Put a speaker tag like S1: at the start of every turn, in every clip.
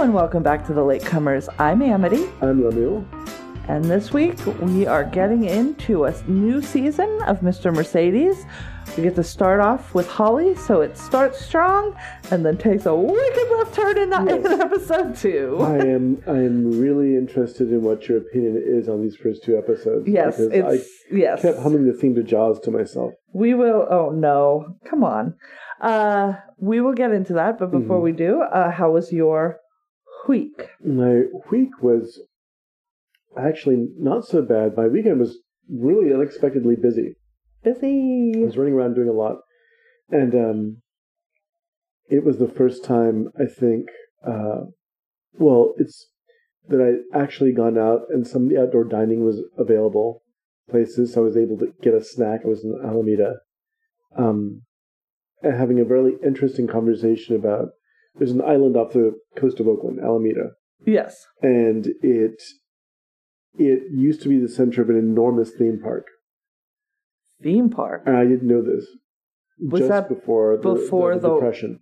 S1: and welcome back to the Latecomers. I'm Amity,
S2: I'm Lemuel.
S1: and this week we are getting into a new season of Mr. Mercedes. We get to start off with Holly, so it starts strong and then takes a wicked left turn in, in episode two.
S2: I am I am really interested in what your opinion is on these first two episodes.
S1: yes,
S2: because
S1: it's yes.
S2: I kept humming the theme to Jaws to myself.
S1: We will. Oh no! Come on. Uh, we will get into that, but before
S2: Mhm.
S1: we do, uh, how was your week?
S2: My week was actually not so bad. My weekend was really unexpectedly busy.
S1: Busy.
S2: I was running around doing a lot, and um, it was the first time I think. Uh, well, it's that I actually gone out and some of the outdoor dining was available places, so I was able to get a snack. I was in Alameda, um, and having a really interesting conversation about. There's an island off the coast of Oakland, Alameda,
S1: Yes.
S2: and it it used to be the center of an enormous theme park,
S1: Theme park.
S2: and I didn't know this.
S1: Was
S2: just
S1: that
S2: before the,
S1: before
S2: the,
S1: the-
S2: depression?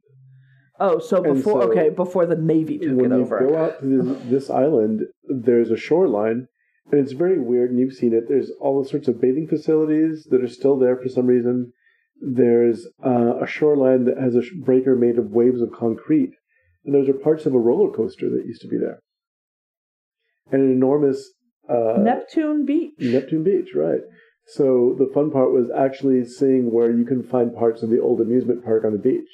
S1: Oh, so before
S2: so
S1: okay, before the Navy took
S2: when
S1: it
S2: you
S1: over.
S2: go out to this, this island, there's a shoreline, and it's very weird. And you've seen it. There's all the sorts of bathing facilities that are still there for some reason. There's uh, a shoreline that has a breaker made of waves of concrete, and those are parts of a roller coaster that used to be there, and an enormous uh,
S1: Neptune Beach.
S2: Neptune Beach, right? So the fun part was actually seeing where you can find parts of the old amusement park on the beach.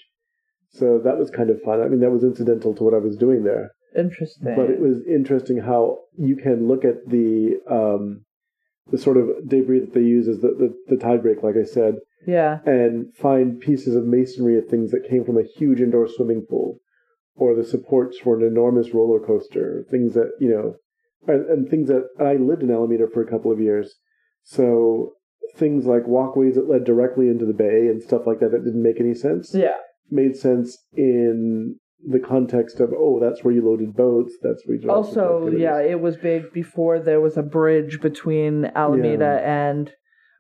S2: So that was kind of fun. I mean, that was incidental to what I was doing there,
S1: Interesting.
S2: but it was interesting how you can look at the um, the sort of debris that they use is the, the, the tide break, like I said,
S1: yeah.
S2: and find pieces of masonry of things that came from a huge indoor swimming pool, or the supports for an enormous roller coaster, things that you know, and, and things that I lived in Alameda for a couple of years, so things like walkways that led directly into the bay and stuff like that that didn't make any sense
S1: Yeah.
S2: made sense in the context of oh that's where you loaded boats that's where you did all sorts of
S1: Also, yeah, it was big before there was a bridge between Alameda and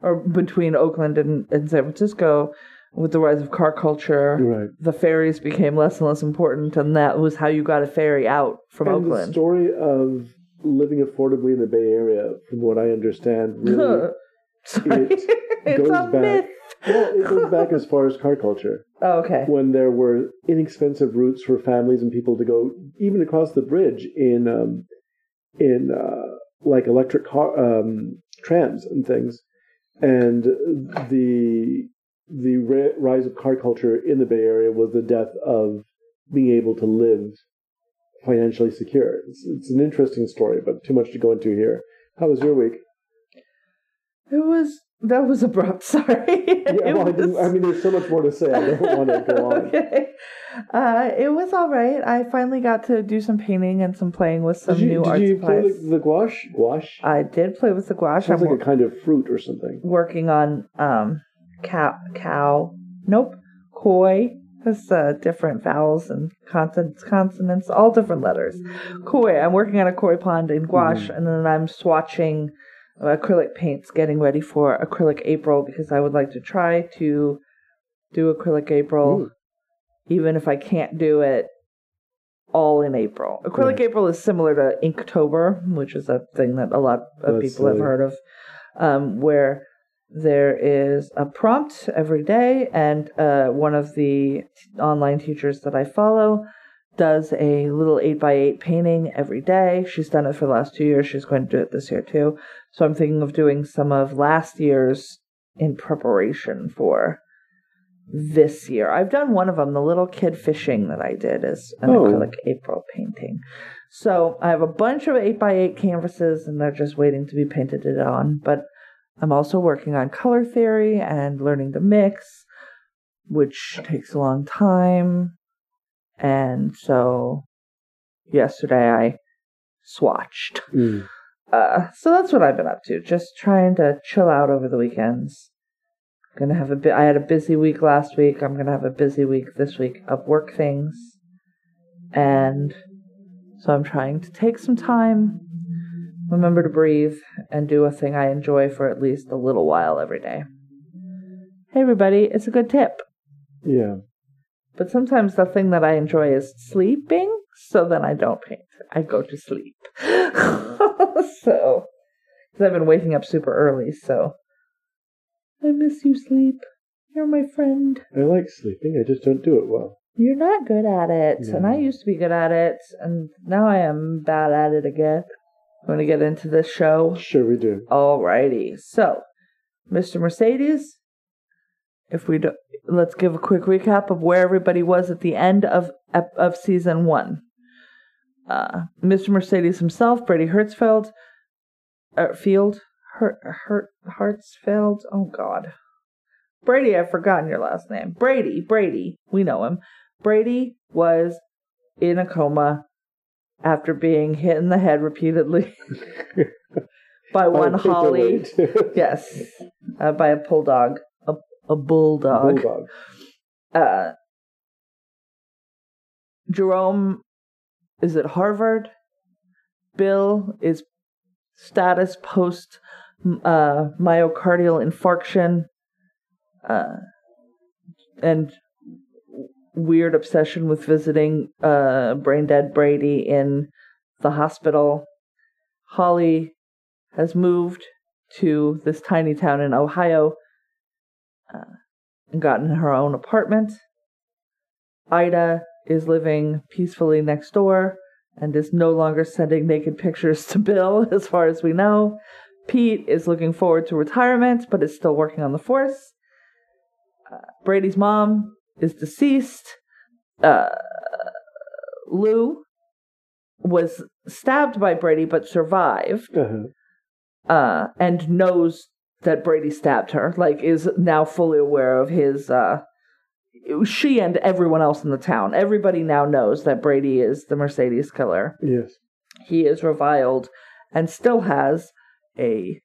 S1: or between Oakland and, and San Francisco with the rise of car culture.
S2: right
S1: The ferries became less and less important, and that was how you got a ferry out from
S2: and the
S1: Oakland.
S2: story of living affordably in the Bay Area, from what I understand, really it
S1: it's
S2: goes
S1: a
S2: back-
S1: myth.
S2: Well, it goes back as far as car culture,
S1: Oh, okay.
S2: when there were inexpensive routes for families and people to go even across the bridge in um, in uh, like electric car um, trams and things, and the the ri- rise of car culture in the Bay Area was the death of being able to live financially secure. It's, it's an interesting story, but too much to go into here. How was your week?
S1: It was that was abrupt. Sorry.
S2: Yeah, well, I,
S1: was-
S2: I mean, there's so much more to say. I don't want to go on.
S1: okay. Uh, it was all right. I finally got to do some painting and some playing with some
S2: did you,
S1: new
S2: did
S1: art
S2: you play
S1: supplies.
S2: the, the gouache? Gouache?
S1: I did play with the gouache. I'm
S2: Sounds like
S1: wor-
S2: a kind of fruit or something.
S1: working on um cow cow. Nope. Koi. There's uh, different vowels and consonants, consonants, all different letters. Koi. I'm working on a koi pond in gouache, and then I'm swatching acrylic paints, getting ready for acrylic April because I would like to try to do acrylic April,
S2: Ooh.
S1: even if I can't do it all in April. Acrylic
S2: Yeah.
S1: April is similar to Inktober, which is a thing that a lot of
S2: That's
S1: people have heard of, um, where there is a prompt every day, and uh, one of the t- online teachers that I follow does a little 8 by 8 painting every day. She's done it for the last two years. She's going to do it this year too. So I'm thinking of doing some of last year's in preparation for this year. I've done one of them, the little kid fishing that I did is an
S2: Oh.
S1: acrylic April painting. So I have a bunch of 8 by 8 canvases and they're just waiting to be painted on. But I'm also working on color theory and learning to mix, which takes a long time. And so yesterday I swatched.
S2: Mm.
S1: Uh, so that's what I've been up to. Just trying to chill out over the weekends. Gonna have a bit. I had a busy week last week. I'm gonna have a busy week this week of work things, and so I'm trying to take some time, remember to breathe, and do a thing I enjoy for at least a little while every day. Hey, everybody! It's a good tip.
S2: Yeah.
S1: But sometimes the thing that I enjoy is sleeping. So then I don't paint. I go to sleep. so, because I've been waking up super early, so I miss you, sleep. You're my friend.
S2: I like sleeping. I just don't do it well.
S1: You're not good at it, and I used to be good at it, and now I am bad at it again. Want to get into this show?
S2: Sure, we do.
S1: Alrighty. So, Mr. Mercedes, if we do, let's give a quick recap of where everybody was at the end of of season one. Uh, Mr. Mercedes himself, Brady Hertzfeld, uh, Field, Hurt, Hurt, Hartsfeld. Oh God, Brady. I've forgotten your last name. Brady. Brady. We know him. Brady was in a coma after being hit in the head repeatedly by one Holly. Yes, uh, by a bulldog, a a bulldog.
S2: Bulldog.
S1: Uh, Jerome is at Harvard. Bill is status post uh, myocardial infarction, uh, and weird obsession with visiting uh, brain dead Brady in the hospital. Holly has moved to this tiny town in Ohio uh, and gotten her own apartment. Ida is living peacefully next door and is no longer sending naked pictures to Bill, as far as we know. Pete is looking forward to retirement, but is still working on the force. Uh, Brady's mom is deceased. Uh, Lou was stabbed by Brady but survived
S2: Uh-huh.
S1: uh, and knows that Brady stabbed her, like is now fully aware of his uh she and everyone else in the town. Everybody now knows that Brady is the Mercedes killer.
S2: Yes.
S1: He is reviled and still has a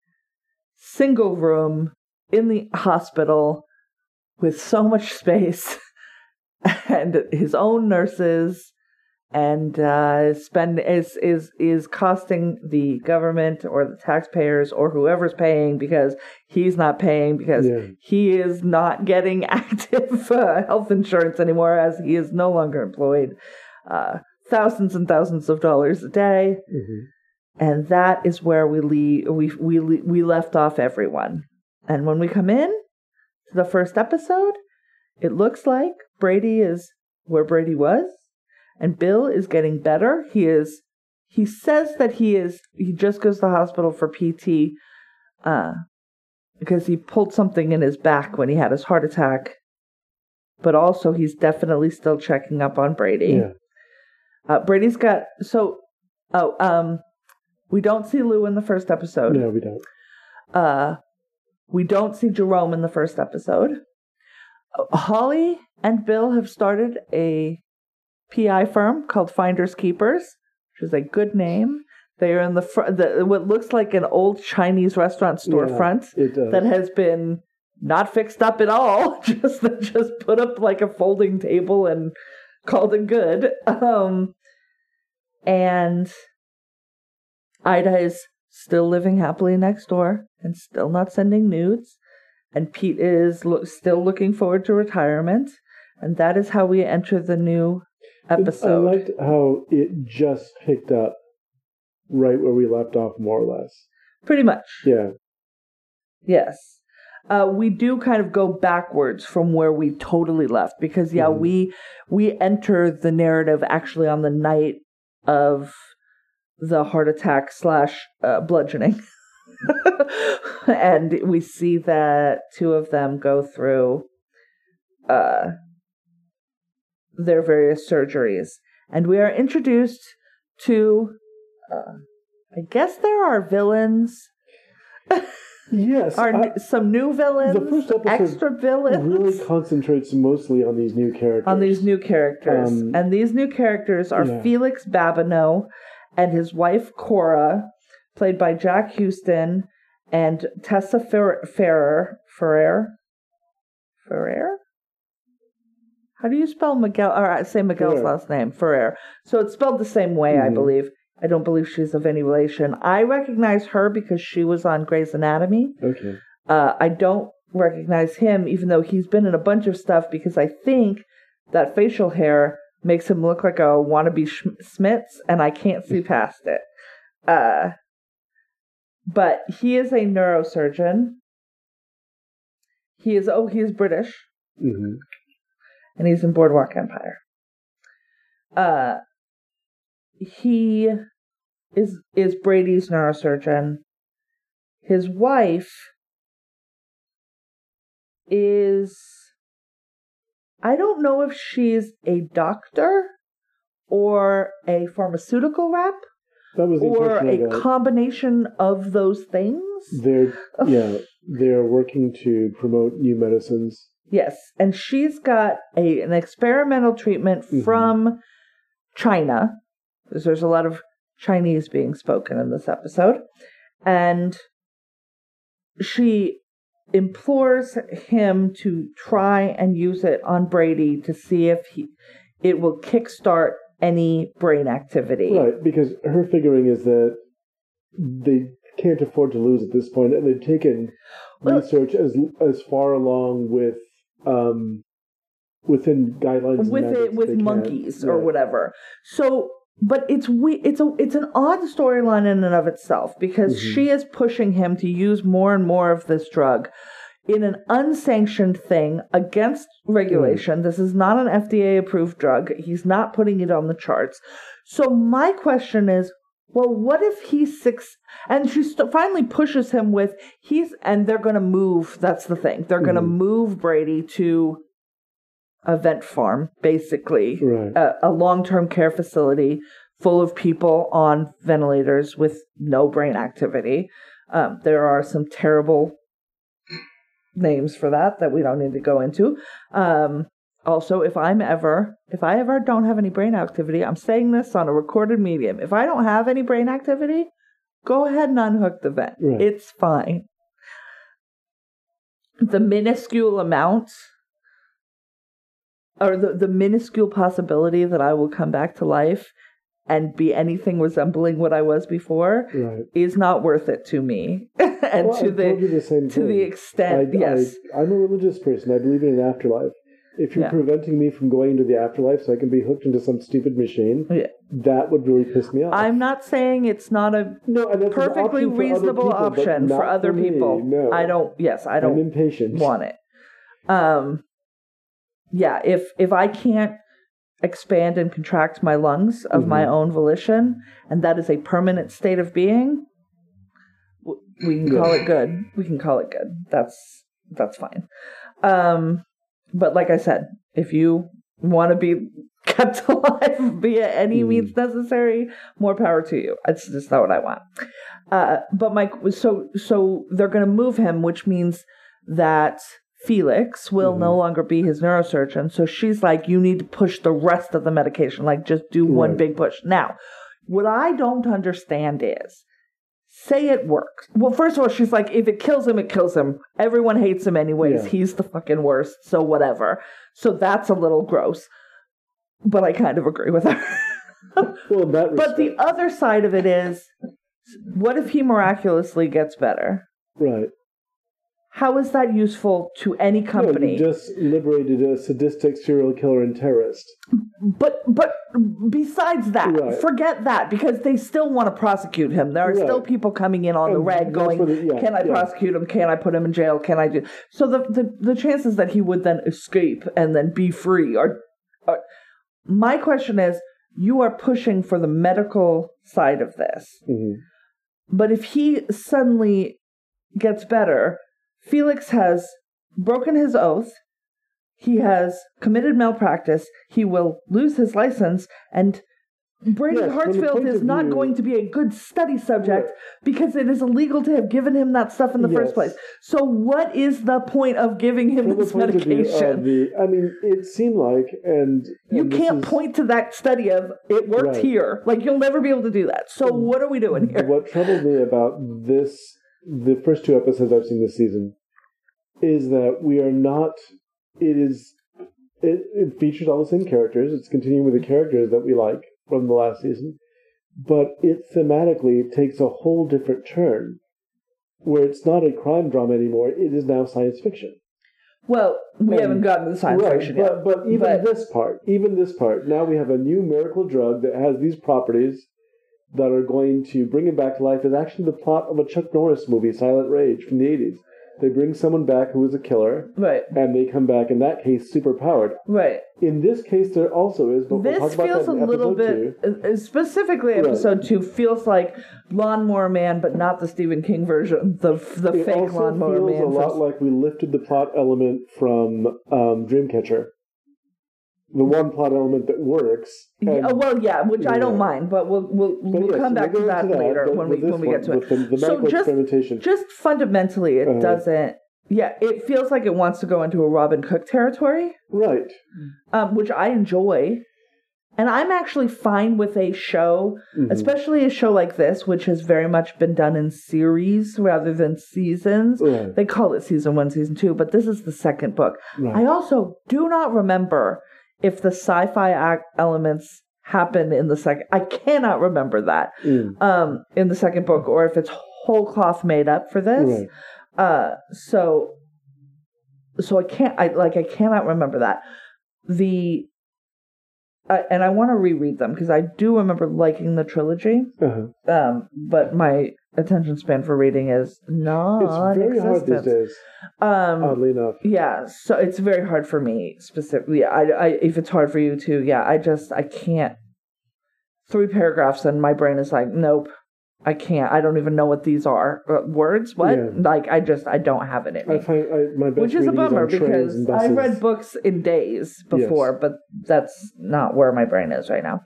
S1: single room in the hospital with so much space and his own nurses and uh, spend is is is costing the government or the taxpayers or whoever's paying because he's not paying because
S2: Yeah.
S1: he is not getting active uh, health insurance anymore as he is no longer employed. Uh, thousands and thousands of dollars a day,
S2: hmm
S1: and that is where we leave, we we we left off everyone. And when we come in to the first episode, it looks like Brady is where Brady was, and Bill is getting better. He is. He says that he is. He just goes to the hospital for PT, uh, because he pulled something in his back when he had his heart attack. But also, he's definitely still checking up on Brady.
S2: Yeah.
S1: Uh, Brady's got so. Oh, um, we don't see Lou in the first episode.
S2: No, we don't.
S1: Uh, we don't see Jerome in the first episode. Uh, Holly and Bill have started a PI firm called Finders Keepers, which is a good name. They are in the front, the, what looks like an old Chinese restaurant storefront
S2: Yeah,
S1: that has been not fixed up at all. Just just put up like a folding table and called it good. Um, and Ida is still living happily next door and still not sending nudes. And Pete is lo- still looking forward to retirement. And that is how we enter the new episode.
S2: I liked how it just picked up right where we left off, more or less.
S1: Pretty much.
S2: Yeah.
S1: Yes. Uh, we do kind of go backwards from where we totally left because yeah,
S2: Mhm.
S1: we we enter the narrative actually on the night of the heart attack slash uh, bludgeoning, and we see that two of them go through uh, their various surgeries, and we are introduced to. Uh, I guess there are villains
S2: Yes.
S1: are
S2: I-
S1: some new villains,
S2: the first episode
S1: extra villains
S2: really concentrates mostly on these new characters.
S1: on these new characters.
S2: Um,
S1: and these new characters are
S2: yeah.
S1: Felix Babineau and his wife Cora, played by Jack Huston, and Tessa Fer- Ferrer. Ferrer? Ferrer? How do you spell Miguel? Or say Miguel's
S2: Ferrer.
S1: last name? Ferrer. So it's spelled the same way, I
S2: Mhm.
S1: believe. I don't believe she's of any relation. I recognize her because she was on Grey's Anatomy.
S2: Okay.
S1: Uh, I don't recognize him, even though he's been in a bunch of stuff, because I think that facial hair makes him look like a wannabe Sch- Smits, and I can't see past it. Uh, but he is a neurosurgeon. He is oh he is British
S2: hmm
S1: and he's in Boardwalk Empire. Uh, he is is Brady's neurosurgeon. His wife is I don't know if she's a doctor or a pharmaceutical rep
S2: That was
S1: or a combination of those things.
S2: They're yeah, they're working to promote new medicines.
S1: Yes, and she's got a an experimental treatment
S2: Mhm.
S1: from China. Because there's a lot of Chinese being spoken in this episode, and she implores him to try and use it on Brady to see if he it will kickstart any brain activity.
S2: Right, because her figuring is that they can't afford to lose at this point, and they've taken
S1: Well-
S2: research as as far along with um within guidelines
S1: with it with monkeys or whatever. So, but it's we it's a it's an odd storyline in and of itself because
S2: Mhm.
S1: she is pushing him to use more and more of this drug in an unsanctioned thing against regulation. This is not an FDA approved drug. He's not putting it on the charts. So my question is. Well, what if he's six? And she st- finally pushes him with he's, and they're going to move. That's the thing. They're going to
S2: Mhm.
S1: move Brady to a vent farm, basically,
S2: Right.
S1: a, a long term care facility full of people on ventilators with no brain activity. Um, there are some terrible names for that that we don't need to go into. Um, also, if I'm ever, if I ever don't have any brain activity, I'm saying this on a recorded medium. If I don't have any brain activity, go ahead and unhook the vent.
S2: Right.
S1: It's fine. The minuscule amount or the, the minuscule possibility that I will come back to life and be anything resembling what I was before
S2: Right.
S1: is not worth it to me. and
S2: Well,
S1: to
S2: I
S1: the
S2: the same
S1: to
S2: thing.
S1: the extent
S2: I,
S1: yes.
S2: I, I'm a religious person. I believe in an afterlife. If you're
S1: Yeah.
S2: preventing me from going into the afterlife so I can be hooked into some stupid machine,
S1: Yeah.
S2: that would really piss me off.
S1: I'm not saying it's not a
S2: no, and that's an
S1: perfectly
S2: option for
S1: reasonable
S2: people,
S1: option for other
S2: me.
S1: people.
S2: No,
S1: I don't yes, I
S2: I'm
S1: don't
S2: impatient.
S1: want it. Um yeah, if if I can't expand and contract my lungs of my
S2: Mhm.
S1: own volition and that is a permanent state of being we can call it good. We can call it good. That's that's fine. Um but like I said, if you want to be kept alive via any
S2: Mm.
S1: means necessary, more power to you. It's just not what I want. Uh, but Mike, so so they're going to move him, which means that Felix will no
S2: Mhm.
S1: longer be his neurosurgeon. So she's like, you need to push the rest of the medication, like just do one
S2: Right.
S1: big push. Now, what I don't understand is. Say it works. Well, first of all, she's like, if it kills him, it kills him. Everyone hates him anyways.
S2: Yeah.
S1: He's the fucking worst. So whatever. So that's a little gross. But I kind of agree with her.
S2: Well, that
S1: But the other side of it is, what if he miraculously gets better?
S2: right.
S1: How is that useful to any
S2: No,
S1: company?
S2: you just liberated a sadistic serial killer and terrorist.
S1: but but besides that,
S2: Right.
S1: forget that because they still want to prosecute him. There are
S2: Right.
S1: still people coming in on the
S2: And
S1: reg
S2: that's
S1: going,
S2: the- yeah,
S1: "Can I
S2: yeah.
S1: prosecute him? Can I put him in jail? Can I do?" So the the, the chances that he would then escape and then be free are, are. My question is, you are pushing for the medical side of this.
S2: hmm
S1: But if he suddenly gets better, Felix has broken his oath. He has committed malpractice. He will lose his license. And Brady
S2: Yes,
S1: Hartsfield is not
S2: view-
S1: going to be a good study subject because it is illegal to have given him that stuff in the first place. So, what is the point of giving him
S2: From
S1: this
S2: point uh,
S1: medication?
S2: the, I mean, it seemed like, and,
S1: you
S2: and this
S1: can't
S2: is-
S1: point to that study of it worked
S2: Right.
S1: here. Like, you'll never be able to do that. So, mm. what are we doing here?
S2: What troubled me about this, the first two episodes I've seen this season, is that we are not. It is. It, it features all the same characters. It's continuing with the characters that we like from the last season, but it thematically takes a whole different turn, where it's not a crime drama anymore. It is now science fiction.
S1: Well, we
S2: Um,
S1: haven't gotten to the science
S2: right,
S1: fiction yet.
S2: but, but even
S1: But-
S2: this part, even this part, now we have a new miracle drug that has these properties that are going to bring him back to life. Is actually the plot of a Chuck Norris movie, Silent Rage, from the '80s. They bring someone back who was a killer,
S1: Right,
S2: and they come back in that case super powered.
S1: right.
S2: In this case, there also is, but we'll
S1: This
S2: about
S1: feels
S2: that
S1: a little bit,
S2: two.
S1: uh, specifically
S2: Right.
S1: episode two feels like Lawnmower Man, but not the Stephen King version, the the
S2: It
S1: fake
S2: also
S1: Lawnmower
S2: feels
S1: Man.
S2: a lot like we lifted the plot element from um, Dreamcatcher. The one plot element that works.
S1: yeah, well, yeah, which I don't mind, but we'll we'll,
S2: but
S1: we'll
S2: yes,
S1: come back
S2: we'll
S1: to that later
S2: but
S1: when we when we
S2: one,
S1: get to it.
S2: The, the
S1: So just-
S2: experimentation.
S1: Just fundamentally, it
S2: Uh-huh.
S1: doesn't. Yeah, it feels like it wants to go into a Robin Cook territory,
S2: right.
S1: um, which I enjoy. And I'm actually fine with a show,
S2: Mhm.
S1: especially a show like this, which has very much been done in series rather than seasons.
S2: Right.
S1: They call it season one, season two, but this is the second book.
S2: Right.
S1: I also do not remember if the sci-fi act elements happen in the second. I cannot remember that
S2: Mm.
S1: um, in the second book, or if it's whole cloth made up for this.
S2: Right.
S1: Uh, so, so I can't. I like. I cannot remember that. The uh, and I want to reread them because I do remember liking the trilogy.
S2: Uh-huh.
S1: Um, but my attention span for reading is not
S2: It's very hard these days,
S1: Um,
S2: oddly enough.
S1: yeah, so it's very hard for me specifically. I, I, if it's hard for you too, yeah, I just I can't. Three paragraphs and my brain is like, nope, I can't. I don't even know what these are. Uh, words? What?
S2: Yeah.
S1: Like I just I don't have it in
S2: I find I, my best
S1: which is a bummer because I
S2: buses.
S1: read books in days before, but that's not where my brain is right now.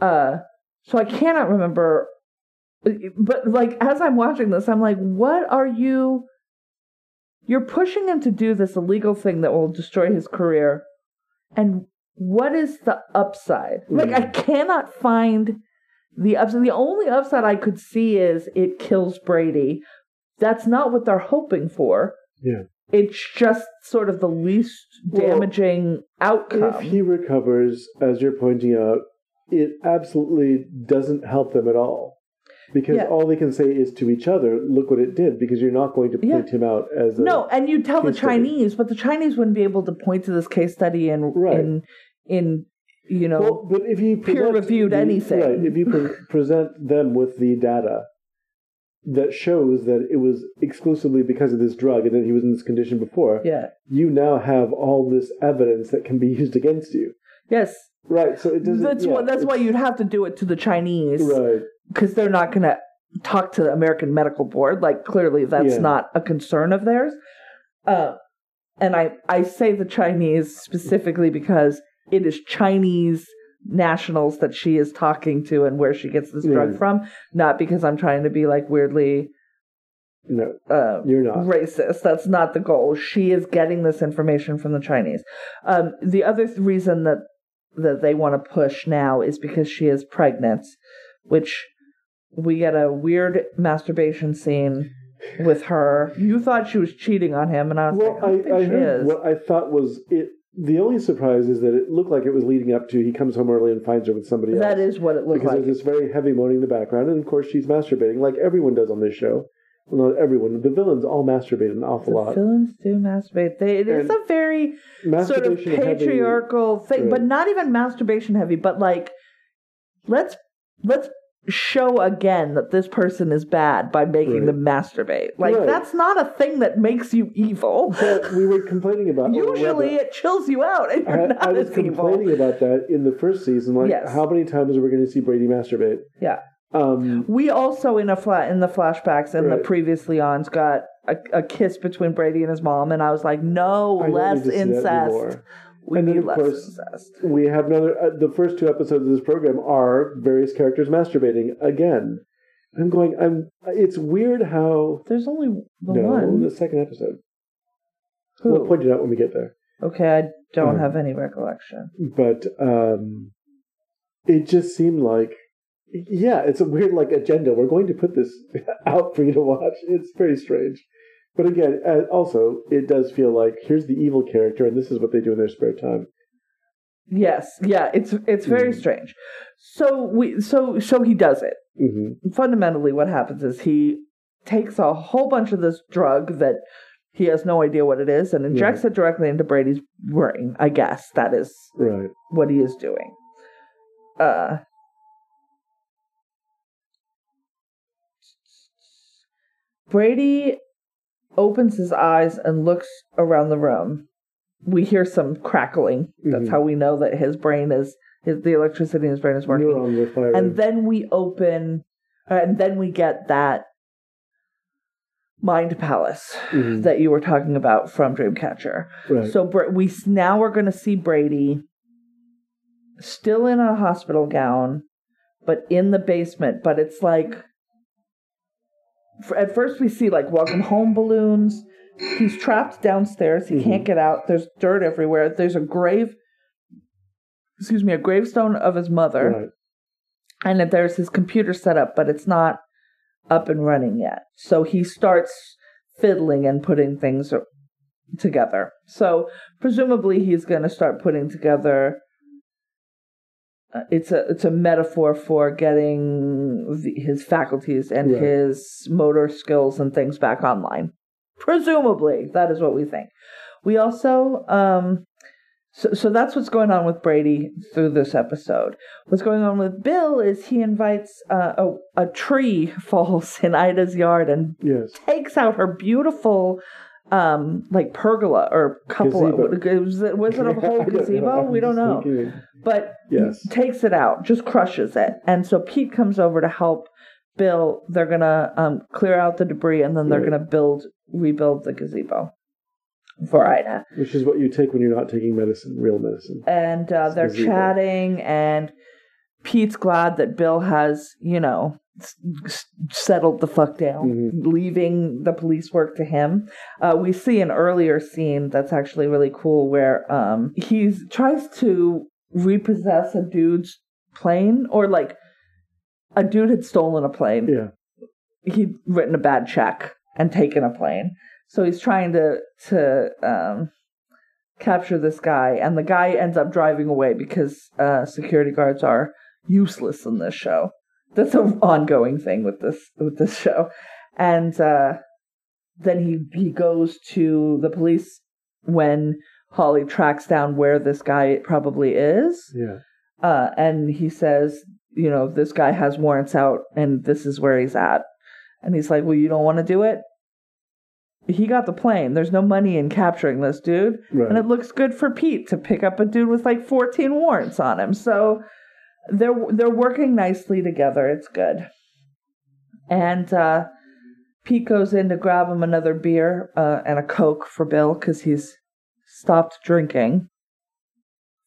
S1: Uh, so I cannot remember. But like as I'm watching this, I'm like, what are you? You're pushing him to do this illegal thing that will destroy his career, and what is the upside? Mm. Like I cannot find the upside. The only upside I could see is it kills Brady. That's not what they're hoping for.
S2: Yeah.
S1: It's just sort of the least
S2: Well,
S1: damaging outcome.
S2: If he recovers, as you're pointing out, it absolutely doesn't help them at all. Because
S1: Yeah.
S2: all they can say is to each other, look what it did, because you're not going to
S1: Yeah.
S2: point him out as a.
S1: No, and you tell the
S2: case study.
S1: Chinese, but the Chinese wouldn't be able to point to this case study in
S2: Right.
S1: in in you know
S2: Well, but if you
S1: peer-reviewed
S2: the-
S1: anything.
S2: right? If you pre- present them with the data that shows that it was exclusively because of this drug and that he was in this condition before,
S1: yeah
S2: you now have all this evidence that can be used against you.
S1: yes
S2: Right. So it doesn't.
S1: that's
S2: yeah,
S1: what that's why you'd have to do it to the Chinese
S2: Right.
S1: Because they're not going to talk to the American Medical Board. Like clearly, that's
S2: Yeah.
S1: not a concern of theirs. Uh, and I I say the Chinese specifically because it is Chinese nationals that she is talking to and where she gets this drug from, not because I'm trying to be like weirdly
S2: No,
S1: uh,
S2: you're not.
S1: racist. That's not the goal. She is getting this information from the Chinese. Um, the other th- reason that that they want to push now is because she is pregnant, which we get a weird masturbation scene with her. You thought she was cheating on him, and I was
S2: Well,
S1: like, I, don't
S2: I,
S1: think
S2: I
S1: she
S2: heard
S1: is.
S2: what I thought was it. The only surprise is that it looked like it was leading up to he comes home early and finds her with somebody else.
S1: that is what it looked
S2: because
S1: like.
S2: Because there's this very heavy moaning in the background, and of course she's masturbating like everyone does on this show. Well, not everyone. The villains all masturbate an awful
S1: The
S2: lot.
S1: villains do masturbate. They, it is
S2: And
S1: a very sort of patriarchal thing, but not even masturbation heavy, but like let's let's show again that this person is bad by making
S2: Right.
S1: them masturbate. Like
S2: Right.
S1: that's not a thing that makes you evil.
S2: But we were complaining about
S1: Usually it chills you out and you're
S2: I,
S1: not
S2: I was
S1: as evil.
S2: complaining about that in the first season. Like,
S1: Yes.
S2: how many times are we going to see Brady masturbate?
S1: Yeah.
S2: Um,
S1: We also in a flat in the flashbacks and the
S2: Right.
S1: previously ons got a, a kiss between Brady and his mom, and I was like, no,
S2: I
S1: less
S2: need to see that
S1: incest. We
S2: And then, of course, we have another. Uh, the first two episodes of this program are various characters masturbating again. I'm going. I'm. It's weird how
S1: There's only the
S2: no
S1: one.
S2: the second episode.
S1: Who?
S2: We'll point it out when we get there.
S1: Okay, I don't
S2: Uh,
S1: have any recollection.
S2: But um, it just seemed like, yeah, it's a weird like agenda. We're going to put this out for you to watch. It's very strange. But again, uh, also it does feel like here's the evil character, and this is what they do in their spare time.
S1: Yes, yeah, it's it's very
S2: Mhm.
S1: strange. So we so so he does it.
S2: hmm
S1: Fundamentally, what happens is he takes a whole bunch of this drug that he has no idea what it is and injects it directly into Brady's brain. I guess that is
S2: Right.
S1: what he is doing. Uh, Brady opens his eyes and looks around the room. We hear some crackling. That's
S2: Mhm.
S1: how we know that his brain is his the electricity in his brain is working.
S2: Neurons are firing.
S1: And then we open, uh, and then we get that mind palace
S2: Mhm.
S1: that you were talking about from Dreamcatcher.
S2: right.
S1: So we now we're going to see Brady still in a hospital gown, but in the basement. But it's like at first we see like welcome home balloons. He's trapped downstairs. He can't mm-hmm. get out. There's dirt everywhere. There's a grave. Excuse me, a gravestone of his mother,
S2: right.
S1: and that there's his computer set up, but it's not up and running yet. So he starts fiddling and putting things together. So presumably he's going to start putting together. Uh, it's a it's a metaphor for getting the, his faculties and
S2: Right.
S1: his motor skills and things back online. Presumably, that is what we think. We also um, so so that's what's going on with Brady through this episode. What's going on with Bill is he invites uh, a a tree falls in Ida's yard and
S2: Yes.
S1: takes out her beautiful um like pergola or cupola
S2: Gazebo.
S1: was it, was it a whole
S2: don't
S1: gazebo we don't know
S2: thinking-
S1: but
S2: Yes.
S1: takes it out just crushes it and so pete comes over to help bill they're gonna um clear out the debris and then they're
S2: Right.
S1: gonna build rebuild the gazebo for ida
S2: Which is what you take when you're not taking medicine, real medicine.
S1: and uh, they're
S2: Gazebo.
S1: chatting and pete's glad that bill has you know s- settled the fuck down
S2: Mhm.
S1: leaving the police work to him uh, we see an earlier scene that's actually really cool where um, he tries to repossess a dude's plane or like a dude had stolen a plane
S2: Yeah.
S1: he'd written a bad check and taken a plane. So he's trying to to um, capture this guy, and the guy ends up driving away because uh, security guards are useless in this show. That's an ongoing thing with this with this show, and uh, then he he goes to the police when Holly tracks down where this guy probably is,
S2: Yeah.
S1: uh, and he says, you know, this guy has warrants out and this is where he's at. And he's like, well, you don't want to do it? He got the plane. There's no money in capturing this dude.
S2: Right.
S1: And it looks good for Pete to pick up a dude with like 14 warrants on him. So they're they're working nicely together. It's good. And uh, Pete goes in to grab him another beer uh, and a Coke for Bill because he's stopped drinking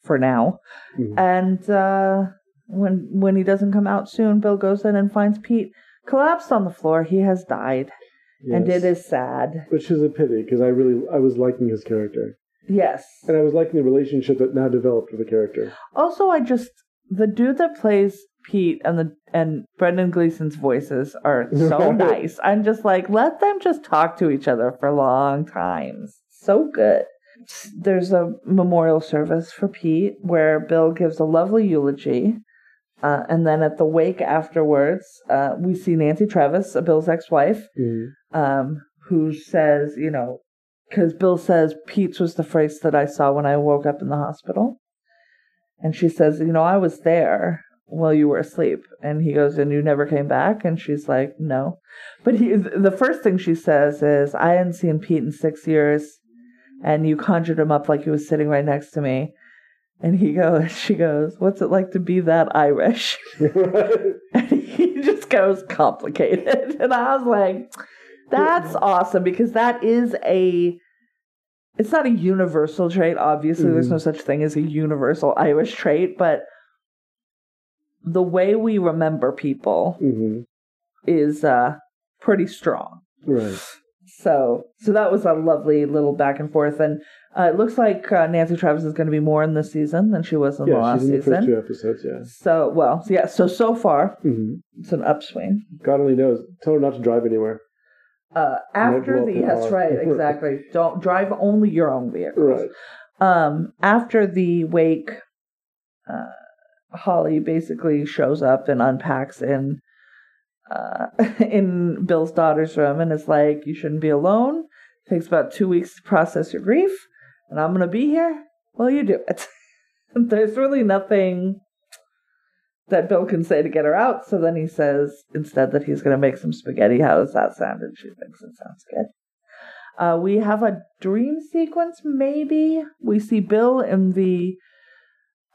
S1: for now.
S2: Mhm.
S1: And uh, when when he doesn't come out soon, Bill goes in and finds Pete collapsed on the floor. He has died, and it is sad.
S2: Which is a pity because I really I was liking his character,
S1: Yes.
S2: and I was liking the relationship that now developed with the character.
S1: Also, I just the dude that plays Pete and the and Brendan Gleeson's voices are so nice. I'm just like, let them just talk to each other for long times. So good. There's a memorial service for Pete where Bill gives a lovely eulogy. Uh, and then at the wake afterwards, uh, we see Nancy Travis, Bill's ex-wife,
S2: Mhm.
S1: um, who says, you know, because Bill says Pete's was the phrase that I saw when I woke up in the hospital. And she says, you know, I was there while you were asleep. And he goes, and you never came back? And she's like, no. But he, the first thing she says is, I hadn't seen Pete in six years. And you conjured him up like he was sitting right next to me. And he goes, she goes, what's it like to be that Irish? And he just goes complicated. And I was like, that's awesome because that is a it's not a universal trait. Obviously, there's
S2: Mhm.
S1: no such thing as a universal Irish trait, but the way we remember people
S2: hmm
S1: is uh pretty strong.
S2: Right.
S1: So, so that was a lovely little back and forth, and uh, it looks like uh, Nancy Travis is going to be more in this season than she was in the
S2: Yeah,
S1: last
S2: she's in the first
S1: season.
S2: two episodes. Yeah.
S1: So, well, yeah. So so far,
S2: hmm
S1: it's an upswing.
S2: God only knows. Tell her not to drive anywhere.
S1: Uh, after the yes, right, exactly. Don't drive only your own vehicle.
S2: Right.
S1: Um, after the wake, uh, Holly basically shows up and unpacks in uh, in Bill's daughter's room and is like, "You shouldn't be alone. It takes about two weeks to process your grief, and I'm gonna be here while you do it. There's really nothing that Bill can say to get her out, so then he says instead that he's gonna make some spaghetti. How does that sound? And she thinks it sounds good. Uh, we have a dream sequence, maybe. We see Bill in the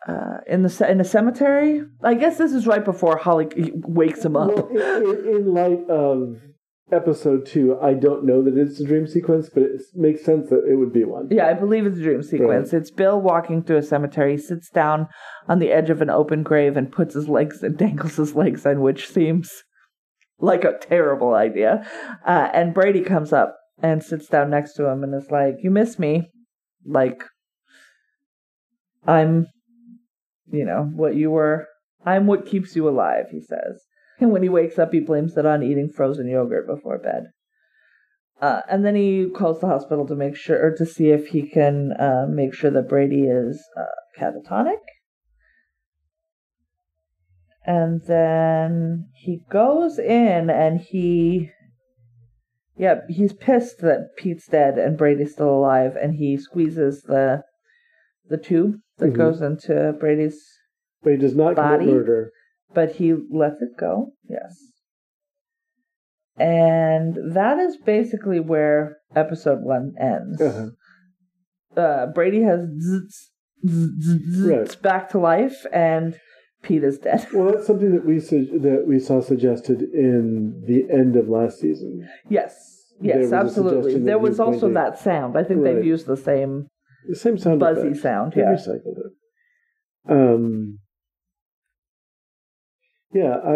S1: uh, in the in a cemetery. I guess this is right before Holly wakes him up.
S2: Well, in, in light of episode two, I don't know that it's a dream sequence, but it makes sense that it would be one.
S1: Yeah, I believe it's a dream sequence. It's Bill walking through a cemetery, he sits down on the edge of an open grave and puts his legs and dangles his legs in, which seems like a terrible idea. Uh, and Brady comes up and sits down next to him and is like, You miss me. Like, I'm, you know, what you were. I'm what keeps you alive, he says. And when he wakes up, he blames it on eating frozen yogurt before bed. Uh, and then he calls the hospital to make sure, or to see if he can uh, make sure that Brady is uh, catatonic. And then he goes in and he, yeah, he's pissed that Pete's dead and Brady's still alive, and he squeezes the the tube that
S2: Mhm.
S1: goes into Brady's,
S2: But he does not
S1: Body?
S2: commit murder.
S1: But he lets it go. Yes. And that is basically where episode one ends.
S2: Uh-huh.
S1: uh, Brady has zzz, zzz, zzz,
S2: Right.
S1: back to life, and Pete is dead.
S2: Well, that's something that we su- that we saw suggested in the end of last season.
S1: Yes, yes,
S2: was
S1: absolutely. There was also that sound. I think they've used the same
S2: The same sound
S1: buzzy
S2: effect.
S1: sound.
S2: They
S1: Yeah,
S2: recycled it. Um. Yeah, I,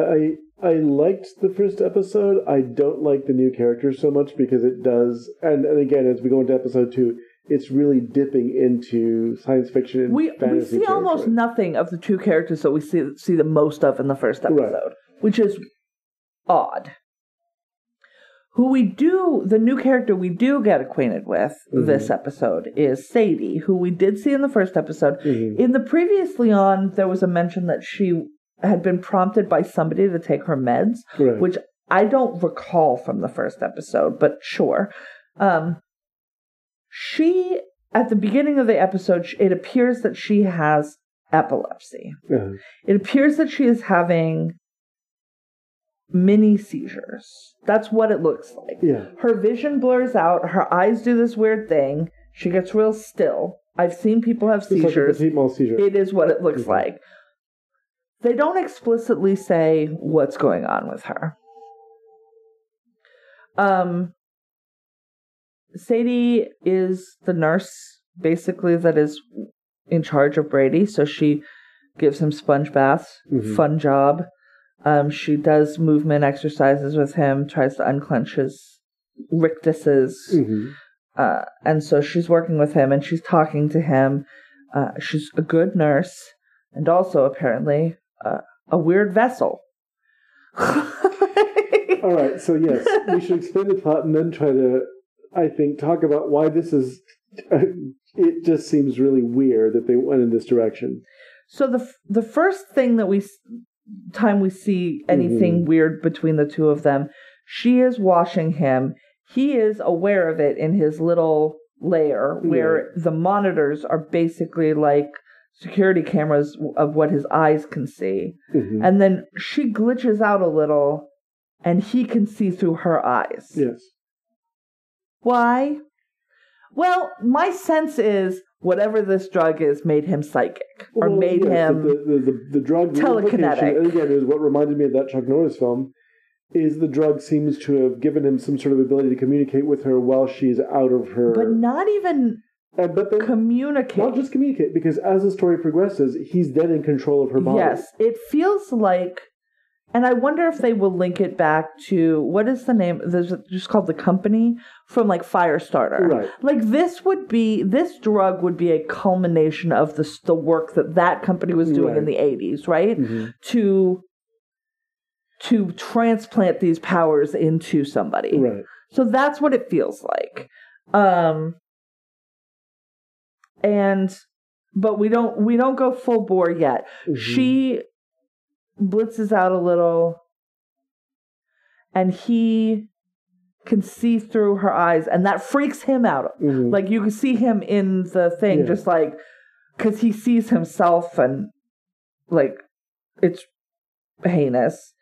S2: I I liked the first episode. I don't like the new characters so much because it does, and and again, as we go into episode two, it's really dipping into science fiction and
S1: we we
S2: fantasy.
S1: see almost nothing of the two characters that we see see the most of in the first episode, which is odd. Who we do, the new character we do get acquainted with
S2: Mhm.
S1: this episode is Sadie, who we did see in the first episode.
S2: Mhm.
S1: In the previously on, there was a mention that she had been prompted by somebody to take her meds,
S2: Right.
S1: which I don't recall from the first episode, but sure. Um, she, at the beginning of the episode, it appears that she has epilepsy.
S2: Uh-huh.
S1: It appears that she is having mini seizures. That's what it looks like.
S2: Yeah.
S1: Her vision blurs out, her eyes do this weird thing, she gets real still. I've seen people have
S2: like
S1: seizures.
S2: mal seizure.
S1: It is what it looks
S2: Mhm.
S1: like. They don't explicitly say what's going on with her. Um, Sadie is the nurse, basically, that is in charge of Brady. So she gives him sponge baths.
S2: Mhm.
S1: Fun job. Um, she does movement exercises with him, tries to unclench his rictuses.
S2: Mhm.
S1: Uh, and so she's working with him and she's talking to him. Uh, she's a good nurse and also apparently a weird vessel.
S2: All right, so yes, we should explain the plot and then try to, I think, talk about why this is. it just seems really weird that they went in this direction.
S1: so the f- the first thing that we s- time we see anything mm-hmm. weird between the two of them, she is washing him. He is aware of it in his little lair where the monitors are basically like security cameras of what his eyes can see.
S2: Mhm.
S1: And then she glitches out a little and he can see through her eyes.
S2: Yes.
S1: Why? Well, my sense is whatever this drug is made him psychic or
S2: Well,
S1: made
S2: yes,
S1: him.
S2: the, the, the, the drug
S1: telekinetic.
S2: And again, is what reminded me of that Chuck Norris film. Is the drug seems to have given him some sort of ability to communicate with her while she's out of her.
S1: but not even
S2: and, but then
S1: communicate.
S2: not just communicate because as the story progresses, he's then in control of her body.
S1: Yes, it feels like, and I wonder if they will link it back to what is the name? There's just called the company from like Firestarter.
S2: Right.
S1: Like this would be this drug would be a culmination of the the work that that company was doing in the 80s, right?
S2: Mhm.
S1: To to transplant these powers into somebody.
S2: Right.
S1: So that's what it feels like. Um and but we don't we don't go full bore yet.
S2: Mhm.
S1: She blitzes out a little and he can see through her eyes, and that freaks him out.
S2: Mhm.
S1: Like you can see him in the thing,
S2: Yeah.
S1: just like because he sees himself and like it's heinous.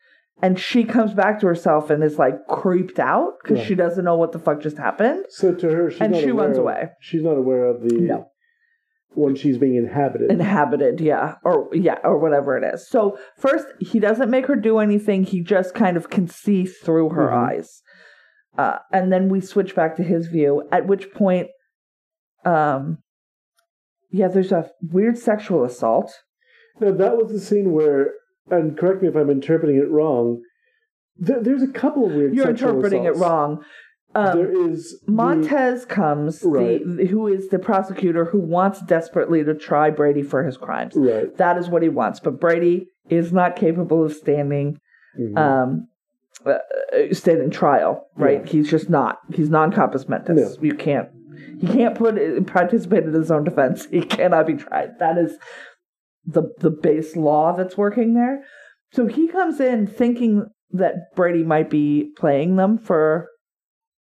S1: And she comes back to herself and is like creeped out because
S2: Right.
S1: she doesn't know what the fuck just happened.
S2: So to her, she's
S1: And
S2: not
S1: she
S2: aware
S1: runs
S2: of-
S1: away.
S2: She's not aware of the
S1: No.
S2: When she's being inhabited.
S1: Inhabited, yeah, or yeah, or whatever it is. So first, he doesn't make her do anything. He just kind of can see through her
S2: Mhm.
S1: eyes, uh, and then we switch back to his view. At which point, um, yeah, there's a weird sexual assault.
S2: Now that was the scene where, and correct me if I'm interpreting it wrong. There, there's a couple of weird.
S1: You're interpreting it wrong. Um,
S2: there is the-
S1: Montez comes,
S2: Right.
S1: the, who is the prosecutor who wants desperately to try Brady for his crimes.
S2: right.
S1: That is what he wants. But Brady is not capable of standing
S2: Mhm.
S1: um, uh, uh, standing trial. Right?
S2: Yeah.
S1: He's just not. He's non compos mentis. You can't. He can't put participate in his own defense. He cannot be tried. That is the the base law that's working there. So he comes in thinking that Brady might be playing them for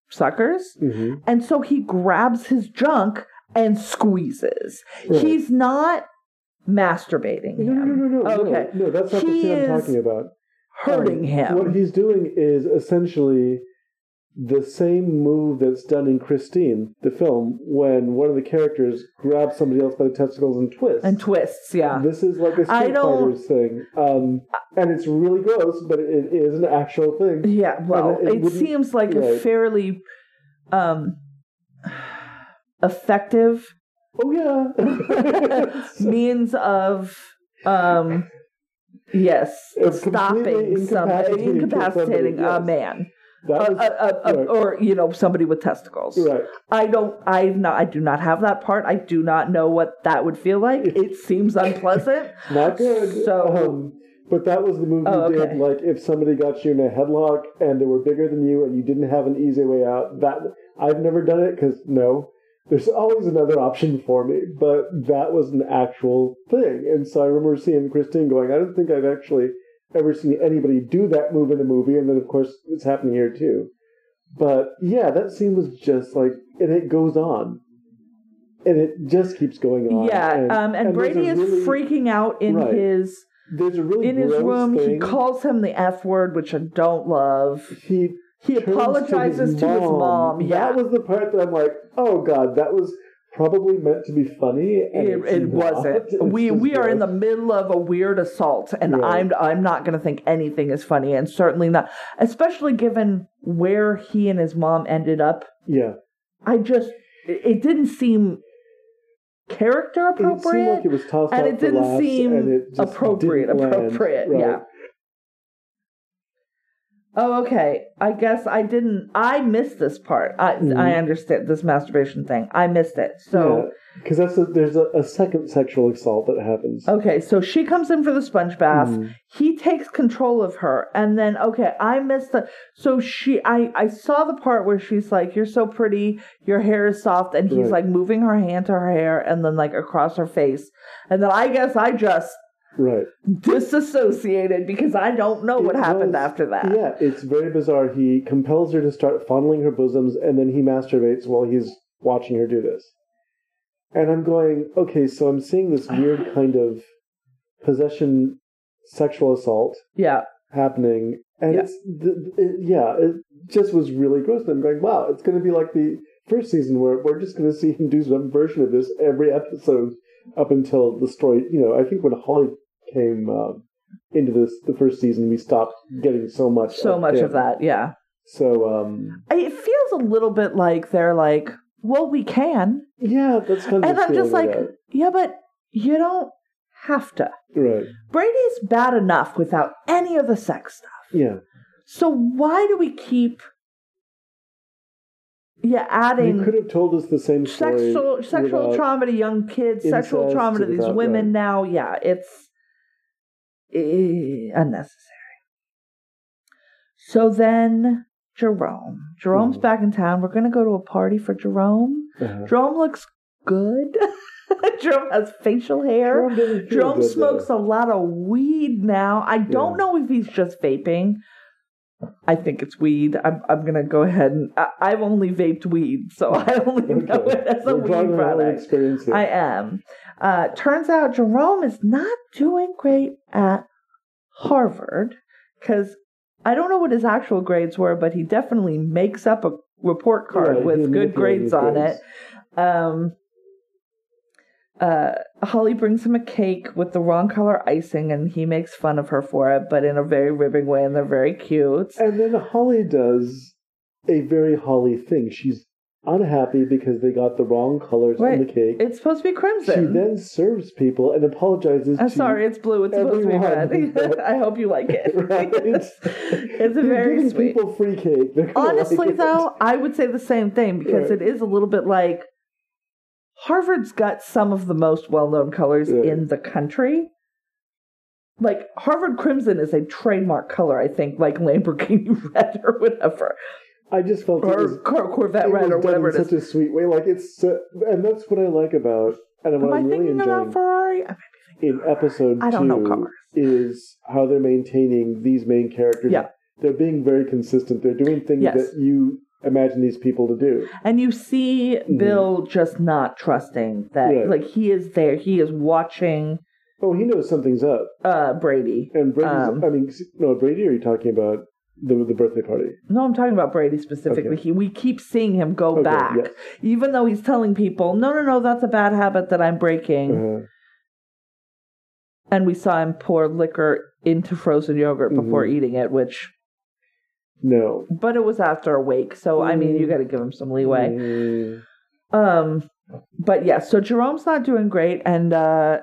S1: suckers.
S2: Mhm.
S1: And so he grabs his junk and squeezes.
S2: Right.
S1: He's not masturbating
S2: No, no,
S1: him.
S2: no, no, no,
S1: Okay.
S2: no, no. That's not
S1: He
S2: the scene I'm talking about.
S1: Hurting
S2: Um,
S1: him.
S2: What he's doing is essentially the same move that's done in Christine, the film, when one of the characters grabs somebody else by the testicles and twists.
S1: and twists, yeah.
S2: This is like a Street Fighters thing, um, and it's really gross, but it is an actual thing.
S1: Yeah, well,
S2: it
S1: it,
S2: wouldn't-
S1: seems like a fairly um effective
S2: Oh yeah,
S1: means of um yes, stopping
S2: completely
S1: some
S2: incapacitating
S1: incapacitating
S2: somebody,
S1: a man.
S2: That
S1: Uh,
S2: was,
S1: uh, uh, uh,
S2: right.
S1: or you know somebody with testicles.
S2: right.
S1: I don't. I not. I do not have that part. I do not know what that would feel like. It seems unpleasant.
S2: Not good.
S1: So-
S2: um, but that was the movie
S1: Oh, okay.
S2: did. Like if somebody got you in a headlock and they were bigger than you and you didn't have an easy way out. That I've never done it because no, there's always another option for me. But that was an actual thing, and so I remember seeing Christine going. I don't think I've actually ever seen anybody do that move in a movie, and then of course it's happening here too. But yeah, that scene was just like, and it goes on. And it just keeps going on.
S1: Yeah.
S2: and,
S1: um. And,
S2: and
S1: Brady is
S2: really-
S1: freaking out in
S2: Right.
S1: his
S2: There's a really
S1: in his room. He calls him the F word, which I don't love.
S2: He
S1: He apologizes to his mom. Yeah.
S2: That was the part that I'm like, oh god, that was probably meant to be funny. And
S1: it, it wasn't.
S2: It's
S1: We we are in the middle of a weird assault, and
S2: Right.
S1: I'm I'm not going to think anything is funny, and certainly not, especially given where he and his mom ended up.
S2: yeah.
S1: I just it, didn't seem character appropriate.
S2: It seemed
S1: appropriate,
S2: like it was tossed
S1: and it didn't seem
S2: and it
S1: appropriate.
S2: didn't land,
S1: Appropriate,
S2: right.
S1: yeah. Oh, okay. I guess I didn't. I missed this part. I
S2: Mhm.
S1: I understand this masturbation thing. I missed it. So
S2: because that's a, there's a, a second sexual assault that happens.
S1: okay. So she comes in for the sponge bath.
S2: Mhm.
S1: He takes control of her, and then okay, I missed the. So she, I I saw the part where she's like, "You're so pretty. Your hair is soft," and he's
S2: Right.
S1: like moving her hand to her hair, and then like across her face, and then I guess I just
S2: Right.
S1: disassociated because I don't know what happened
S2: was-
S1: after that.
S2: Yeah, it's very bizarre. He compels her to start fondling her bosoms, and then he masturbates while he's watching her do this. And I'm going, okay, so I'm seeing this weird kind of possession, sexual assault
S1: Yeah.
S2: happening, and
S1: Yeah.
S2: it's it, yeah, it just was really gross. And I'm going, wow, it's going to be like the first season where we're just going to see him do some version of this every episode up until the story. You know, I think when Holly came uh, into this the first season, we stopped getting so much
S1: So much
S2: him.
S1: of that. Yeah.
S2: So um,
S1: It feels a little bit like they're like, well, we can.
S2: yeah, that's kind of
S1: And I'm just like,
S2: got.
S1: yeah, but you don't have to.
S2: right,
S1: Brady's bad enough without any of the sex stuff.
S2: yeah.
S1: So why do we keep yeah, adding.
S2: You could have told us the same story.
S1: sexual sexual trauma to young kids, sexual trauma to these women
S2: right.
S1: now? Yeah, it's unnecessary. So then Jerome. Jerome's
S2: Mhm.
S1: back in town. We're gonna go to a party for Jerome.
S2: Uh-huh.
S1: Jerome looks good. Jerome has facial hair.
S2: Jerome
S1: Jerome smokes
S2: though.
S1: a lot of weed now. I don't
S2: Yeah.
S1: know if he's just vaping, I think it's weed. I'm I'm gonna go ahead and I, I've only vaped weed, so I only know it as a
S2: We're
S1: weed
S2: on our own
S1: product.
S2: experience here.
S1: I am. Uh, turns out Jerome is not doing great at Harvard because I don't know what his actual grades were, but he definitely makes up a report card
S2: he
S1: with good grades on it. Um, uh, Holly brings him a cake with the wrong color icing, and he makes fun of her for it, but in a very ribbing way, and they're very cute.
S2: And then Holly does a very Holly thing. She's unhappy because they got the wrong colors
S1: Right.
S2: on the cake.
S1: It's supposed to be crimson.
S2: she then serves people and apologizes.
S1: I'm
S2: to
S1: sorry, it's blue. It's supposed to be red. I hope you like it.
S2: Right.
S1: it's a
S2: You're
S1: very sweet.
S2: people free cake.
S1: Honestly,
S2: like
S1: though, I would say the same thing because
S2: Right.
S1: it is a little bit like Harvard's got some of the most well known colors
S2: Right.
S1: in the country. Like Harvard Crimson is a trademark color, I think, like Lamborghini Red or whatever,
S2: I just felt it was,
S1: Cor- Corvette Red or
S2: done
S1: whatever
S2: in
S1: it is.
S2: such a sweet way. Like it's, uh, and that's what I like about, and
S1: Am I
S2: really
S1: thinking about Ferrari?
S2: In episode
S1: I don't
S2: two
S1: know colors.
S2: is how they're maintaining these main characters.
S1: Yeah.
S2: They're being very consistent. They're doing things
S1: Yes.
S2: that you imagine these people to do.
S1: And you see
S2: Mhm.
S1: Bill just not trusting that,
S2: Right.
S1: like he is there, he is watching
S2: Oh, he knows something's up.
S1: uh Brady.
S2: And Brady's,
S1: Um,
S2: I mean, no, Brady, are you talking about the the birthday party?
S1: No, I'm talking about Brady specifically.
S2: Okay.
S1: He, we keep seeing him go
S2: Okay,
S1: back,
S2: yes.
S1: even though he's telling people, "No, no, no, that's a bad habit that I'm breaking."
S2: Uh,
S1: And we saw him pour liquor into frozen yogurt before
S2: Mhm.
S1: eating it, which,
S2: no.
S1: but it was after a wake, so I mean,
S2: Mm.
S1: you got to give him some leeway.
S2: Mm,
S1: Um, but yeah, so Jerome's not doing great, and uh,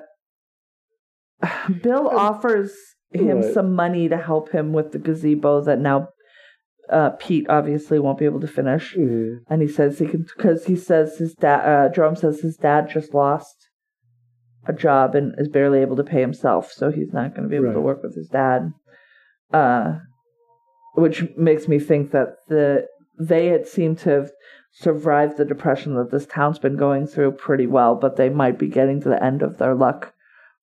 S1: Bill offers him
S2: right.
S1: some money to help him with the gazebo that now uh, Pete obviously won't be able to finish.
S2: mhm.
S1: and he says he can because he says his dad uh Jerome says his dad just lost a job and is barely able to pay himself so he's not going to be able to work with his dad uh which makes me think that the they had seemed to have survived the depression that this town's been going through pretty well but they might be getting to the end of their luck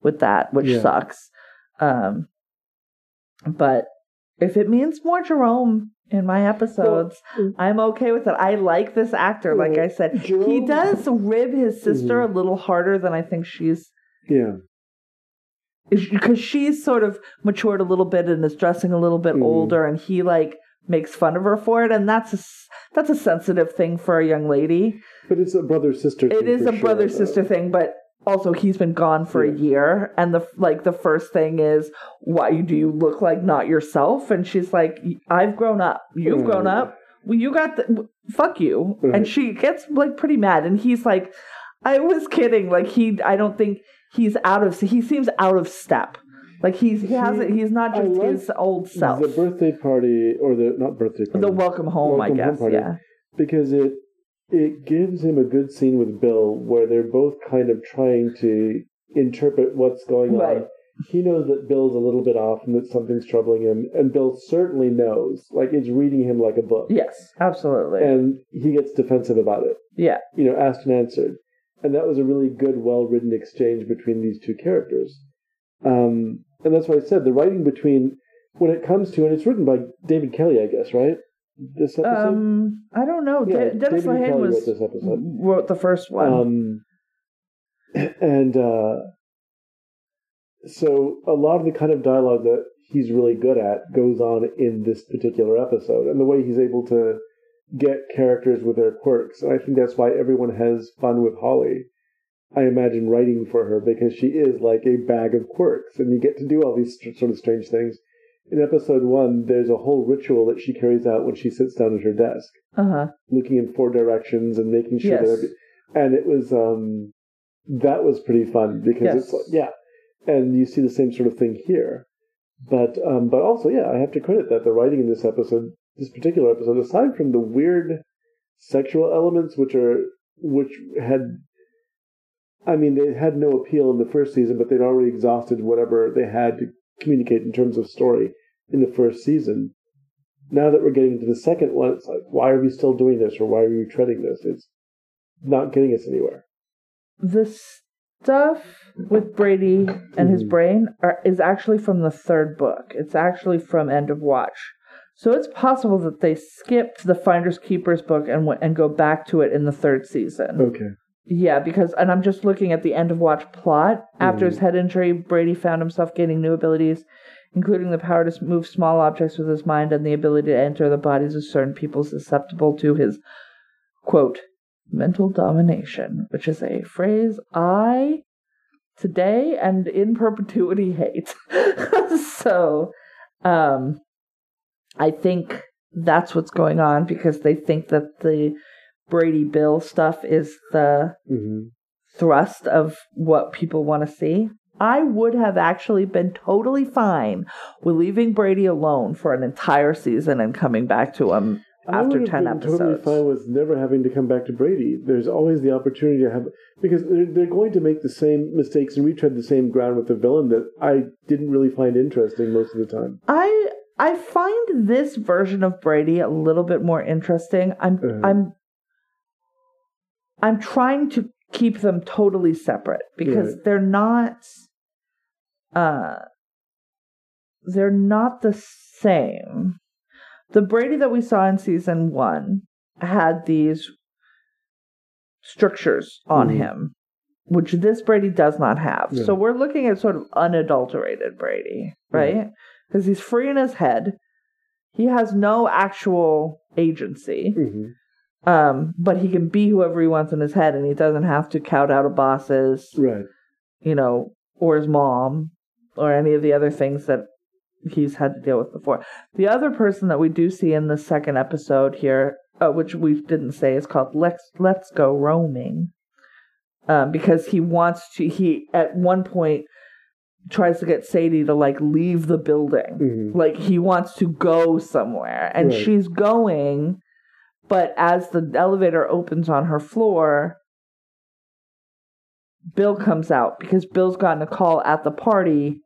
S1: with that which
S2: Yeah.
S1: sucks um but if it means more Jerome in my episodes,
S2: mm.
S1: I'm okay with it. I like this actor. Like I said, he does rib his sister
S2: Mhm.
S1: a little harder than I think she's
S2: Yeah.
S1: Because she's sort of matured a little bit and is dressing a little bit
S2: Mhm.
S1: older, and he like makes fun of her for it, and that's a that's a sensitive thing for a young lady.
S2: But it's a brother sister. Thing.
S1: It is a brother sister thing, but also he's been gone for a year, and the like the first thing is why do you look like not yourself? And she's like, I've grown up, you've grown up, well, you got the fuck you,
S2: Right.
S1: and she gets like pretty mad, and he's like, I was kidding, like he, I don't think he's out of, he seems out of step. Like he's he
S2: He-
S1: hasn't he's not just
S2: like
S1: his old self.
S2: The birthday party, or the not birthday party,
S1: The welcome home,
S2: Welcome
S1: I
S2: home
S1: guess.
S2: party.
S1: yeah.
S2: because it it gives him a good scene with Bill where they're both kind of trying to interpret what's going
S1: Right.
S2: on. He knows that Bill's a little bit off and that something's troubling him, and Bill certainly knows, like it's reading him like a book.
S1: Yes, absolutely.
S2: And he gets defensive about it.
S1: yeah.
S2: You know, asked and answered. And that was a really good, well written exchange between these two characters. Um, and that's why I said the writing between when it comes to and it's written by David Kelley, I guess, right? This episode?
S1: Um, I don't know.
S2: Yeah,
S1: De- Dennis
S2: David
S1: Lehane
S2: Kelley
S1: was
S2: wrote this episode.
S1: wrote the first one.
S2: Um, and uh, so a lot of the kind of dialogue that he's really good at goes on in this particular episode, and the way he's able to get characters with their quirks. And I think that's why everyone has fun with Holly. I imagine writing for her because she is like a bag of quirks, and you get to do all these sort of strange things. In episode one, there's a whole ritual that she carries out when she sits down at her desk
S1: Uh huh.
S2: looking in four directions and making sure
S1: Yes.
S2: that and it was um that was pretty fun because
S1: Yes.
S2: it's like yeah and you see the same sort of thing here but um but also yeah i have to credit that the writing in this episode this particular episode aside from the weird sexual elements which are which had i mean they had no appeal in the first season but they'd already exhausted whatever they had to communicate in terms of story in the first season now that we're getting to the second one, it's like, why are we still doing this or why are we treading this? It's not getting us anywhere.
S1: The stuff with Brady and his
S2: Mhm.
S1: brain are, is actually from the third book. It's actually from End of Watch. So it's possible that they skipped the Finders Keepers book and went and go back to it in the third season.
S2: Okay.
S1: Yeah, because and I'm just looking at the end of watch plot. After his
S2: Mhm.
S1: head injury, Brady found himself gaining new abilities, including the power to move small objects with his mind and the ability to enter the bodies of certain people susceptible to his quote mental domination, which is a phrase I today and in perpetuity hate. so, um, I think that's what's going on because they think that the Brady Bill stuff is the
S2: hmm
S1: thrust of what people want to see. I would have actually been totally fine with leaving Brady alone for an entire season and coming back to him
S2: I
S1: after
S2: would have
S1: 10
S2: been totally fine with never having to come back to Brady. There's always the opportunity to have because they're, they're going to make the same mistakes and retread the same ground with the villain that I didn't really find interesting most of the time.
S1: I I find this version of Brady a little bit more interesting. I'm
S2: Uh-huh.
S1: I'm I'm trying to keep them totally separate because
S2: Right.
S1: they're not uh they're not the same. The Brady that we saw in season 1 had these strictures on
S2: Mhm.
S1: him which this Brady does not have.
S2: Yeah.
S1: So we're looking at sort of unadulterated Brady, right? Because he's free in his head. He has no actual agency.
S2: hmm
S1: Um, but he can be whoever he wants in his head and he doesn't have to count out a boss's,
S2: Right.
S1: you know, or his mom or any of the other things that he's had to deal with before. The other person that we do see in the second episode here, uh, which we didn't say, is called Let's Let's Go Roaming, um, because he wants to. He at one point tries to get Sadie to like leave the building,
S2: hmm
S1: like he wants to go somewhere, and
S2: Right.
S1: she's going. But as the elevator opens on her floor, Bill comes out because Bill's gotten a call at the party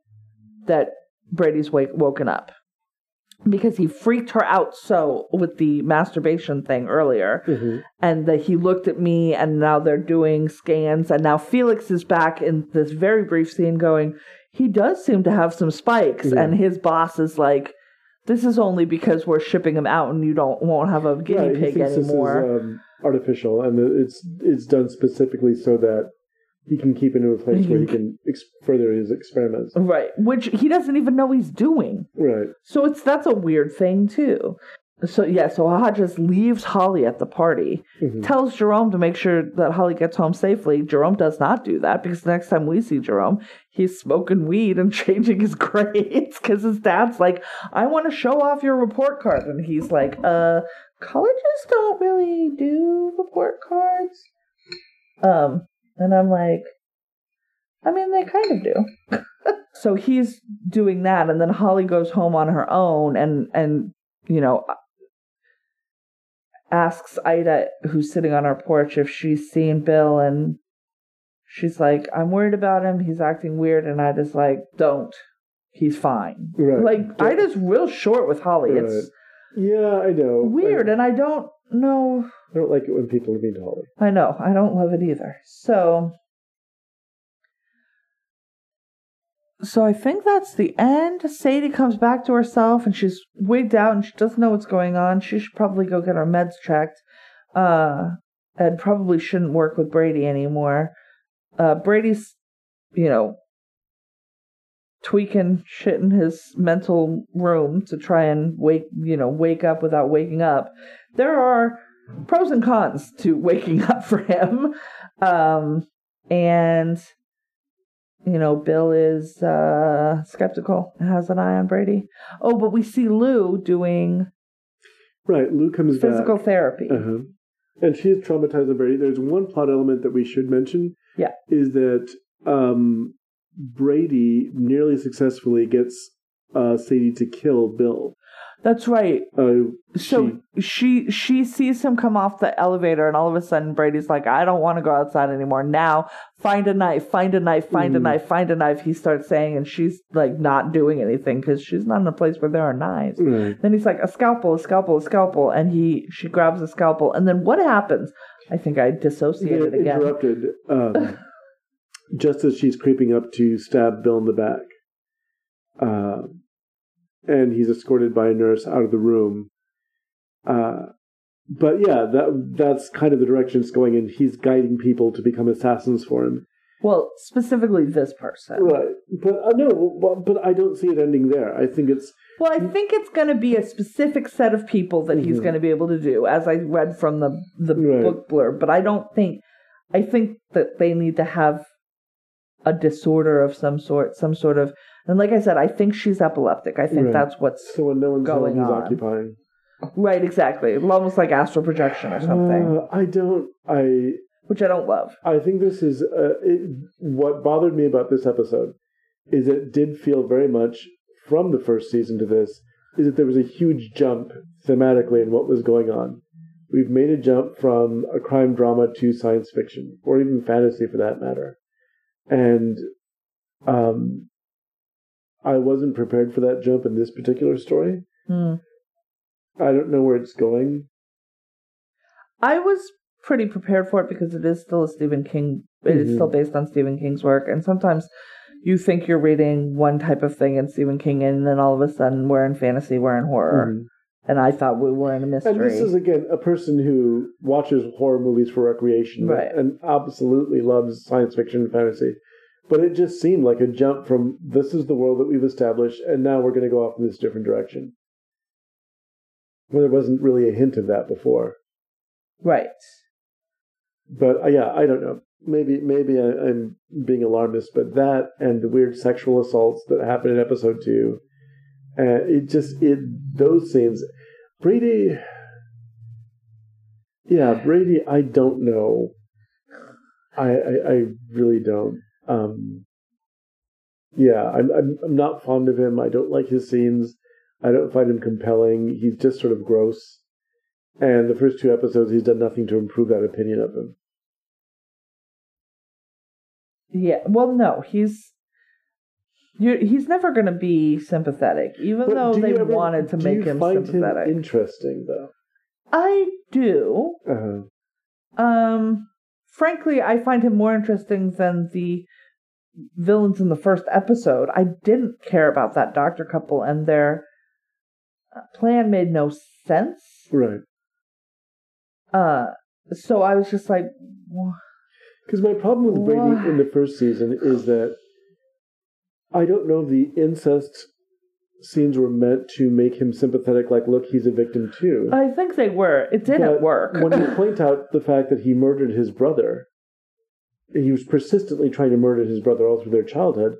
S1: that Brady's wake, woken up because he freaked her out so with the masturbation thing earlier
S2: hmm
S1: and that he looked at me and now they're doing scans and now Felix is back in this very brief scene going he does seem to have some spikes
S2: Yeah.
S1: and his boss is like this is only because we're shipping him out and you don't won't have a guinea
S2: he
S1: pig anymore
S2: This is um, artificial, and it's it's done specifically so that he can keep it in a place where he can ex- further his experiments.
S1: right which he doesn't even know he's doing
S2: Right.
S1: So it's that's a weird thing too. So yeah, so Hodges leaves Holly at the party,
S2: Mhm.
S1: tells Jerome to make sure that Holly gets home safely. Jerome does not do that because the next time we see Jerome, he's smoking weed and changing his grades because his dad's like, "I want to show off your report card," and he's like, "Uh, colleges don't really do report cards." Um, and I'm like, I mean, they kind of do. so he's doing that and then holly goes home on her own and and you know asks ida who's sitting on our porch if she's seen bill and she's like i'm worried about him he's acting weird and ida's like don't he's fine
S2: Right.
S1: like
S2: Don't-
S1: ida's real short with holly it's
S2: Yeah, I know.
S1: weird
S2: I,
S1: and i don't know
S2: I don't like it when people are mean to Holly.
S1: I know. I don't love it either. So So I think that's the end. Sadie comes back to herself and she's wigged out and she doesn't know what's going on. She should probably go get her meds checked. Uh and probably shouldn't work with Brady anymore. Uh Brady's you know tweaking shit in his mental room to try and wake you know wake up without waking up. There are pros and cons to waking up for him. Um, and, you know, Bill is uh, skeptical, has an eye on Brady. Oh, but we see Lou doing
S2: Right. Lou comes
S1: physical
S2: back.
S1: therapy.
S2: Uh-huh. And she is traumatized by Brady. There's one plot element that we should mention.
S1: Yeah.
S2: Is that um, Brady nearly successfully gets uh, Sadie to kill Bill.
S1: That's right.
S2: Uh,
S1: So she she sees him come off the elevator, and all of a sudden Brady's like, "I don't want to go outside anymore. Now, find a knife, find a knife, find a
S2: Mhm.
S1: knife, find a knife." He starts saying, and she's like not doing anything because she's not in a place where there are knives. Then he's like, "A scalpel, a scalpel, a scalpel," and he she grabs a scalpel, and then what happens? I think I dissociated again.
S2: interrupted um, just as she's creeping up to stab Bill in the back. Uh, and he's escorted by a nurse out of the room. Uh, but yeah, that that's kind of the direction it's going in. He's guiding people to become assassins for him.
S1: Well, specifically this person.
S2: Right, but uh, no, but, but I don't see it ending there. I think it's
S1: Well, I think it's going to be a specific set of people that he's
S2: Mhm.
S1: going to be able to do, as I read from the the
S2: Right.
S1: book blurb. But I don't think. I think that they need to have a disorder of some sort, some sort of. And like I said, I think she's epileptic. I think
S2: Right.
S1: that's what's
S2: so when no one's
S1: Going on.
S2: occupying.
S1: right. Exactly, almost like astral projection or something,
S2: Uh, I don't. I
S1: which I don't love.
S2: I think this is uh, it, what bothered me about this episode is it did feel very much from the first season to this is that there was a huge jump thematically in what was going on. We've made a jump from a crime drama to science fiction, or even fantasy for that matter, and um, I wasn't prepared for that jump in this particular story.
S1: Hmm.
S2: I don't know where it's going.
S1: I was pretty prepared for it because it is still a Stephen King. It is
S2: Mhm.
S1: still based on Stephen King's work, and sometimes you think you're reading one type of thing in Stephen King, and then all of a sudden we're in fantasy, we're in horror,
S2: Mhm.
S1: and I thought we were in a mystery.
S2: And this is again a person who watches horror movies for recreation
S1: Right.
S2: and absolutely loves science fiction and fantasy. But it just seemed like a jump from this is the world that we've established, and now we're going to go off in this different direction. Well, there wasn't really a hint of that before.
S1: right.
S2: But uh, yeah, I don't know. Maybe maybe I, I'm being alarmist, but that and the weird sexual assaults that happened in episode two, uh, it just it those scenes. Brady, yeah, Brady. I don't know. I I, I really don't. Um, yeah, I'm, I'm I'm not fond of him. I don't like his scenes. I don't find him compelling. He's just sort of gross. And the first two episodes, he's done nothing to improve that opinion of him.
S1: Yeah. Well, no, he's. You're, he's never going to be sympathetic, even
S2: But
S1: though they
S2: ever-
S1: wanted to make
S2: you
S1: him
S2: find
S1: sympathetic.
S2: Him interesting though.
S1: I do.
S2: Uh-huh.
S1: Um, frankly, I find him more interesting than the villains in the first episode. I didn't care about that doctor couple, and their uh, plan made no sense.
S2: right.
S1: Uh, so I was just like, "Wha-
S2: Because my problem with Brady
S1: Why?
S2: in the first season is that I don't know if the incest scenes were meant to make him sympathetic. Like, look, he's a victim too.
S1: I think they were. It didn't
S2: But
S1: work.
S2: when you point out the fact that he murdered his brother, he was persistently trying to murder his brother all through their childhood.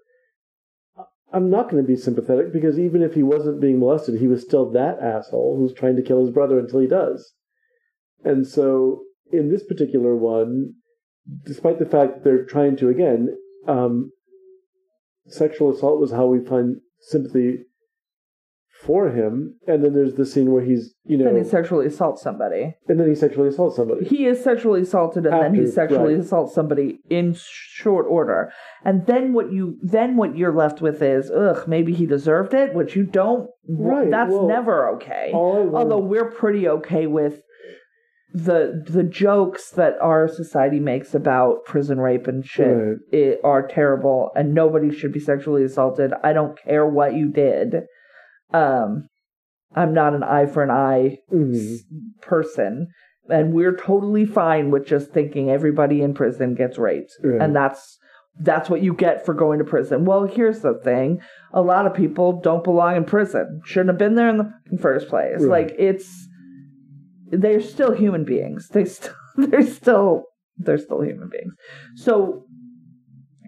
S2: I'm not going to be sympathetic because even if he wasn't being molested, he was still that asshole who's trying to kill his brother until he does. And so, in this particular one, despite the fact that they're trying to, again, um, sexual assault was how we find sympathy for him. And then there's the scene where he's, you know,
S1: then he sexually assaults somebody.
S2: and then he sexually assaults somebody.
S1: He is sexually assaulted, and then he sexually
S2: right.
S1: assaults somebody in short order. And then what you then what you're left with is, ugh, maybe he deserved it, which you don't.
S2: Right,
S1: That's
S2: well,
S1: never okay.
S2: All I want-
S1: Although we're pretty okay with the the jokes that our society makes about prison rape and shit
S2: Right.
S1: it, are terrible, and nobody should be sexually assaulted. I don't care what you did. Um, I'm not an eye for an eye
S2: Mhm.
S1: s- person, and we're totally fine with just thinking everybody in prison gets raped,
S2: Right.
S1: and that's that's what you get for going to prison. Well, here's the thing: a lot of people don't belong in prison, shouldn't have been there in the first place.
S2: Right.
S1: Like it's they're still human beings. They still they're still they're still human beings. So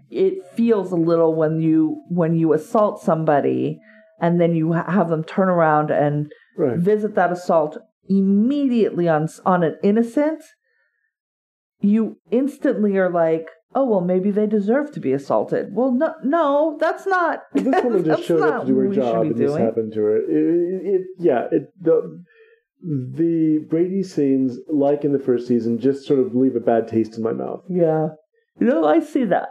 S1: it feels a little when you when you assault somebody and then you ha- have them turn around and
S2: Right.
S1: visit that assault immediately on on an innocent you instantly are like oh well maybe they deserve to be assaulted well no no that's not
S2: this woman just showed up to do her
S1: what we should
S2: job, and this happened to her. It, it, it- yeah, it, the the Brady scenes, like in the first season, just sort of leave a bad taste in my mouth.
S1: yeah you know i see that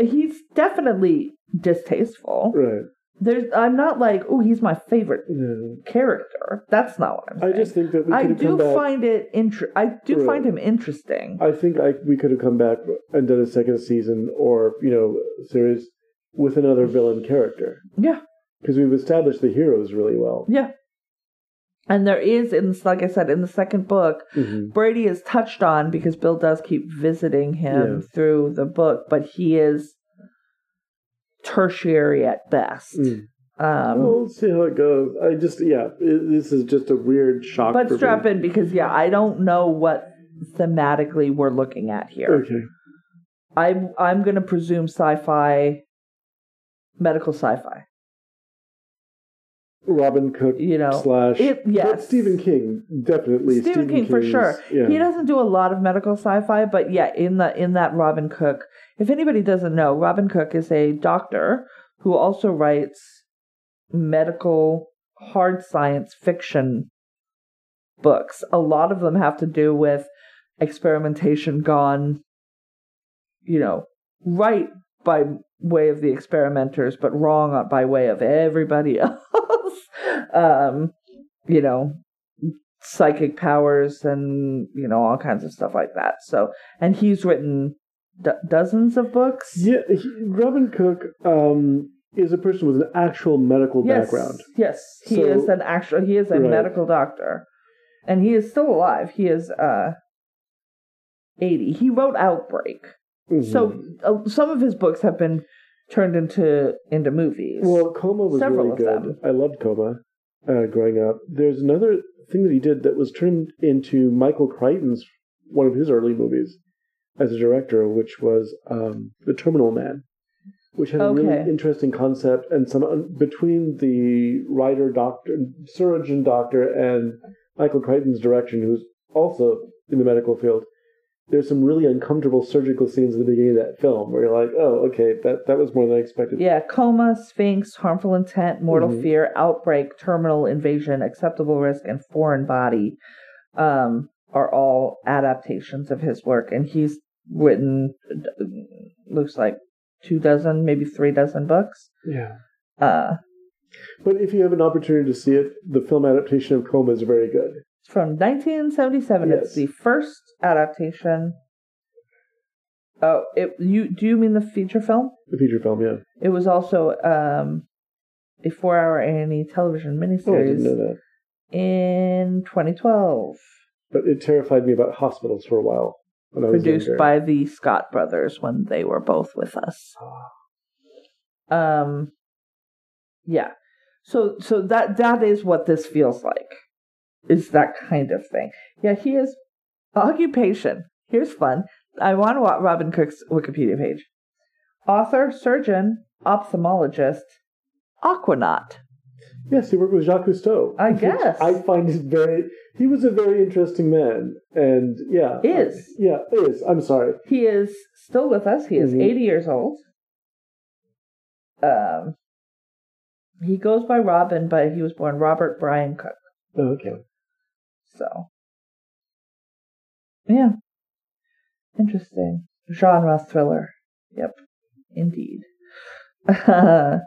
S1: he's definitely distasteful
S2: Right.
S1: there's i'm not like oh he's my favorite
S2: Yeah.
S1: character that's not what i'm saying.
S2: I just think that we
S1: I do
S2: back.
S1: find it inter- I do
S2: Right.
S1: find him interesting.
S2: I think I, we could have come back and done a second season or you know series with another villain character.
S1: Yeah.
S2: because we've established the heroes really well.
S1: Yeah. And there is, in like I said, in the second book,
S2: hmm
S1: Brady is touched on because Bill does keep visiting him
S2: Yeah.
S1: through the book, but he is tertiary at best.
S2: Mm.
S1: Um,
S2: well, see how it goes. I just, yeah, it, this is just a weird shock.
S1: but strap
S2: me.
S1: in because, yeah, I don't know what thematically we're looking at here.
S2: Okay.
S1: I'm I'm going to presume sci-fi, medical sci-fi.
S2: Robin Cook
S1: You know,
S2: slash
S1: it-
S2: but
S1: yes.
S2: Stephen King definitely
S1: Stephen King for sure.
S2: Yeah.
S1: He doesn't do a lot of medical sci-fi, but yeah, in the in that Robin Cook. If anybody doesn't know, Robin Cook is a doctor who also writes medical hard science fiction books. A lot of them have to do with experimentation gone, you know, right by way of the experimenters, but wrong by way of everybody else. um, you know, psychic powers and you know all kinds of stuff like that. So, and he's written do- dozens of books.
S2: Yeah, he, Robin Cook um, is a person with an actual medical
S1: yes,
S2: background.
S1: yes, he
S2: So-
S1: is an actual. He is a
S2: Right.
S1: medical doctor, and he is still alive. He is uh eighty. He wrote Outbreak.
S2: Mhm.
S1: So uh, some of his books have been turned into into movies.
S2: well, Coma was
S1: several
S2: really good. I loved Coma uh, growing up. There's another thing that he did that was turned into Michael Crichton's one of his early movies as a director, which was um, The Terminal Man, which had a really interesting concept and some un- between the writer, doctor, surgeon, doctor, and Michael Crichton's direction, who's also in the medical field. There's some really uncomfortable surgical scenes at the beginning of that film where you're like, oh, okay, that, that was more than I expected.
S1: Yeah, coma, sphinx, harmful intent, mortal
S2: Mhm.
S1: fear, outbreak, terminal invasion, acceptable risk, and foreign body um, are all adaptations of his work. And he's written, uh, looks like two dozen, maybe three dozen books.
S2: Yeah.
S1: Uh,
S2: But if you have an opportunity to see it, the film adaptation of Coma is very good.
S1: From 1977. It's the first adaptation. Oh, it you do you mean the feature film?
S2: The feature film, yeah.
S1: It was also um, a four-hour A&E television
S2: Oh, I didn't
S1: miniseries.
S2: know that.
S1: in 2012,
S2: But it terrified me about hospitals for a while when I was
S1: produced by the Scott brothers when they were both with us. Um, yeah. So so that that is what this feels like. Is that kind of thing? Yeah, he is occupation. Here's fun. I want to watch Robin Cook's Wikipedia page. Author, surgeon, ophthalmologist, aquanaut.
S2: Yes, he worked with Jacques Cousteau.
S1: I guess.
S2: I find it very. He was a very interesting man, and yeah,
S1: Is.
S2: yeah is. I'm sorry.
S1: He is still with us. He is
S2: Mhm.
S1: 80 years old. Um, he goes by Robin, but he was born Robert Brian Cook.
S2: Oh, okay.
S1: So, yeah, interesting genre thriller. Yep, indeed.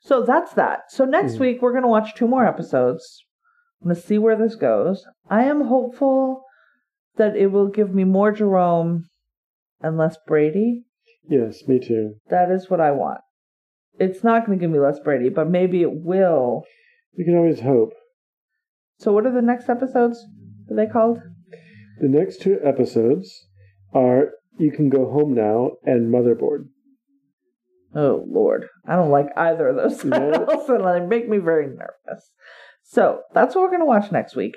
S1: So that's that. So next
S2: Mhm.
S1: week we're going to watch two more episodes. I'm going to see where this goes. I am hopeful that it will give me more Jerome and less Brady.
S2: Yes, me too.
S1: That is what I want. It's not going to give me less Brady, but maybe it will.
S2: We can always hope.
S1: So, what are the next episodes? Are they called?
S2: The next two episodes are "You Can Go Home Now" and "Motherboard."
S1: Oh Lord, I don't like either of those
S2: No.
S1: titles, and they make me very nervous. So that's what we're going to watch next week.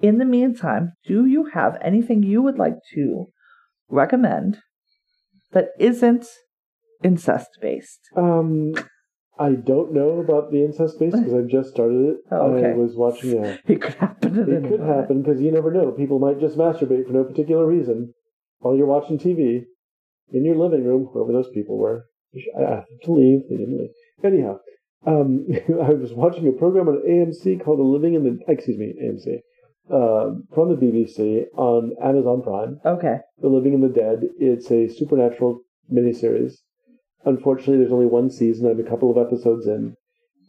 S1: In the meantime, do you have anything you would like to recommend that isn't incest based?
S2: Um, I don't know about the incest based because I've just started it.
S1: Oh, okay.
S2: I was watching a.
S1: It could happen.
S2: It could
S1: moment.
S2: happen because you never know. People might just masturbate for no particular reason while you're watching TV in your living room, whoever those people were. I asked them to leave. They didn't leave. Anyhow, um, I was watching a program on AMC called The Living in the excuse me AMC uh, from the BBC on Amazon Prime.
S1: Okay.
S2: The Living and the Dead. It's a supernatural miniseries. Unfortunately, there's only one season. I'm a couple of episodes in,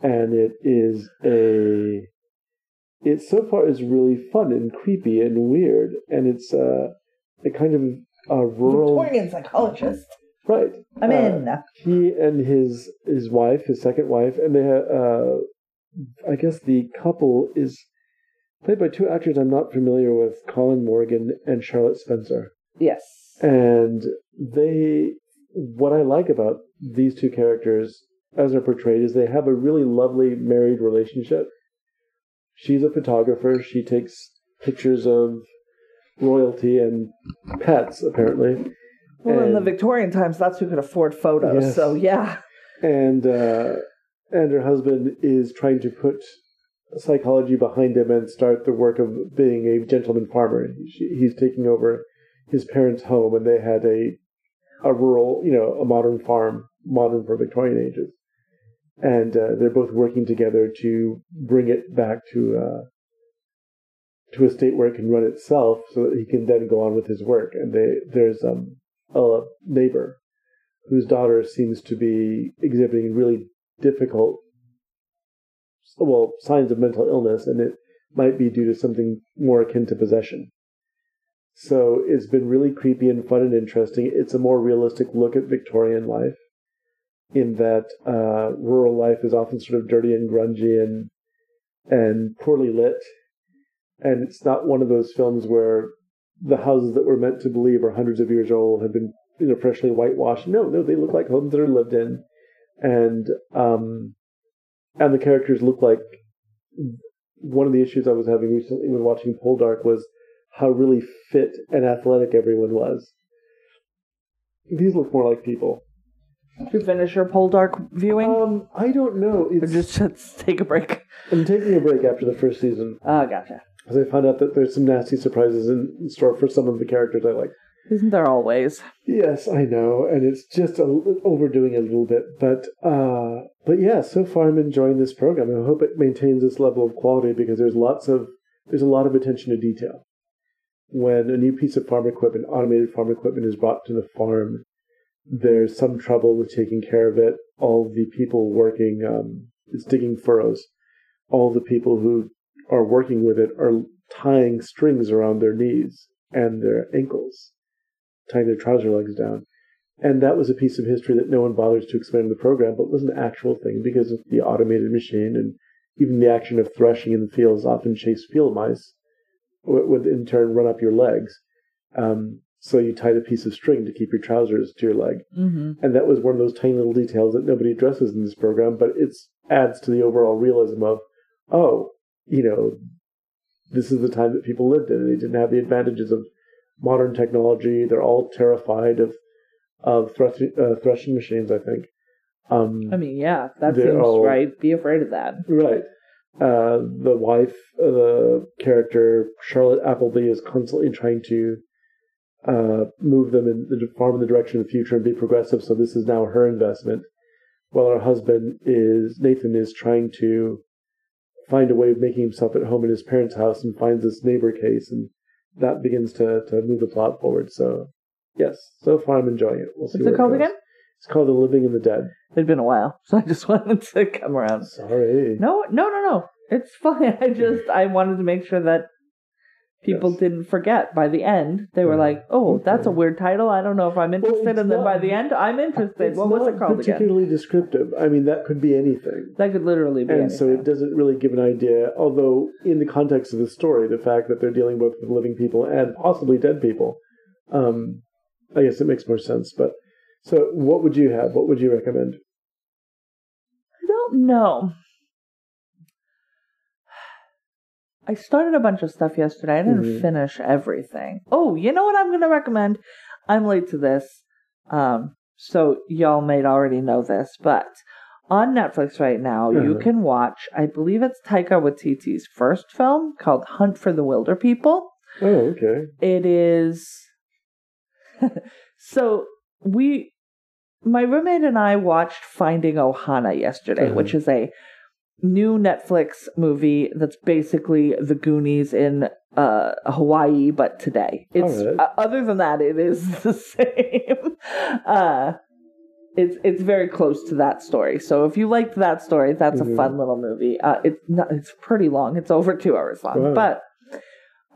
S2: and it is a. It so far is really fun and creepy and weird, and it's uh, it kind of a rural
S1: Victorian psychologist.
S2: right.
S1: I'm
S2: Uh,
S1: in.
S2: He and his his wife, his second wife, and they have. Uh, I guess the couple is played by two actors I'm not familiar with, Colin Morgan and Charlotte Spencer.
S1: Yes.
S2: And they, what I like about these two characters as they're portrayed is they have a really lovely married relationship. She's a photographer. She takes pictures of royalty and pets, apparently.
S1: Well, in the Victorian times, that's who could afford photos.
S2: Yes.
S1: So yeah.
S2: and uh, and her husband is trying to put psychology behind him and start the work of being a gentleman farmer. He's taking over his parents' home, and they had a a rural, you know, a modern farm, modern for Victorian ages, and uh, they're both working together to bring it back to. Uh, to a state where it can run itself, so that he can then go on with his work. And they, there's um, a neighbor whose daughter seems to be exhibiting really difficult, well, signs of mental illness, and it might be due to something more akin to possession. So it's been really creepy and fun and interesting. It's a more realistic look at Victorian life, in that uh, rural life is often sort of dirty and grungy and and poorly lit, and it's not one of those films where the houses that we're meant to believe are hundreds of years old have been you know freshly whitewashed. No, no, they look like homes that are lived in, and um, and the characters look like. One of the issues I was having recently when watching Poldark was how really fit and athletic everyone was. These look more like people.
S1: Did you finish your Poldark viewing?
S2: Um, I don't know.
S1: or
S2: It's,
S1: just, just take a break?
S2: I'm taking a break after the first season
S1: Oh, gotcha.
S2: because I found out that there's some nasty surprises in store for some of the characters I like.
S1: Isn't there always?
S2: Yes, I know, and it's just a, overdoing it a little bit, but uh, but yeah, so far I'm enjoying this program. I hope it maintains this level of quality because there's lots of there's a lot of attention to detail. When a new piece of farm equipment, automated farm equipment, is brought to the farm, there's some trouble with taking care of it. All the people working, um, it's digging furrows. All the people who are working with it are tying strings around their knees and their ankles tying their trouser legs down. And that was a piece of history that no one bothers to explain in the program, but was an actual thing because of the automated machine and even the action of threshing in the fields often chase field mice, would in turn run up your legs. Um, so you tied a piece of string to keep your trousers to your leg.
S1: Mm-hmm.
S2: And that was one of those tiny little details that nobody addresses in this program, but it adds to the overall realism of, oh, you know, this is the time that people lived in, they didn't have the advantages of modern technology. They're all terrified of of threshing, uh, threshing machines. I think. Um,
S1: I mean, yeah, that seems
S2: all-
S1: right. Be afraid of that.
S2: right. Uh, the wife, the character Charlotte Appleby, is constantly trying to uh, move them in the farm in the direction of the future and be progressive. So this is now her investment, while her husband is Nathan is trying to find a way of making himself at home in his parents' house and finds this neighbor case, and that begins to to move the plot forward. So yes, so far I'm enjoying it. We'll see
S1: What's it called again?
S2: It's called The Living and the Dead.
S1: It'd been a while, so I just wanted to come around.
S2: Sorry.
S1: No, no, no, no. It's fine. I just I wanted to make sure that people
S2: Yes.
S1: didn't forget. By the end, they were
S2: Yeah.
S1: like, "Oh, that's a weird title. I don't know if I'm interested."
S2: it's
S1: and then
S2: not-
S1: by the end, I'm interested. What was it called again?
S2: particularly descriptive. I mean, that could be anything.
S1: That could literally be.
S2: and so it doesn't really give an idea. Although, in the context of the story, the fact that they're dealing both with living people and possibly dead people, um, I guess it makes more sense. But so, what would you have? What would you recommend?
S1: I don't know. I started a bunch of stuff yesterday. I didn't
S2: Mhm.
S1: finish everything. Oh, you know what I'm going to recommend? I'm late to this, um, so y'all may already know this, but on Netflix right now, you
S2: Uh-huh.
S1: can watch. I believe it's Taika Waititi's first film called Hunt for the Wilderpeople.
S2: Oh, okay.
S1: It is. so we, my roommate and I watched Finding Ohana yesterday,
S2: Uh-huh.
S1: which is a new Netflix movie that's basically the Goonies in uh, Hawaii, but today. It's
S2: Alright.
S1: uh, other than that, it is the same. uh, it's it's very close to that story. So if you liked that story, that's
S2: Mhm.
S1: a fun little movie. Uh, it's not, it's pretty long. It's over two hours long,
S2: Wow.
S1: but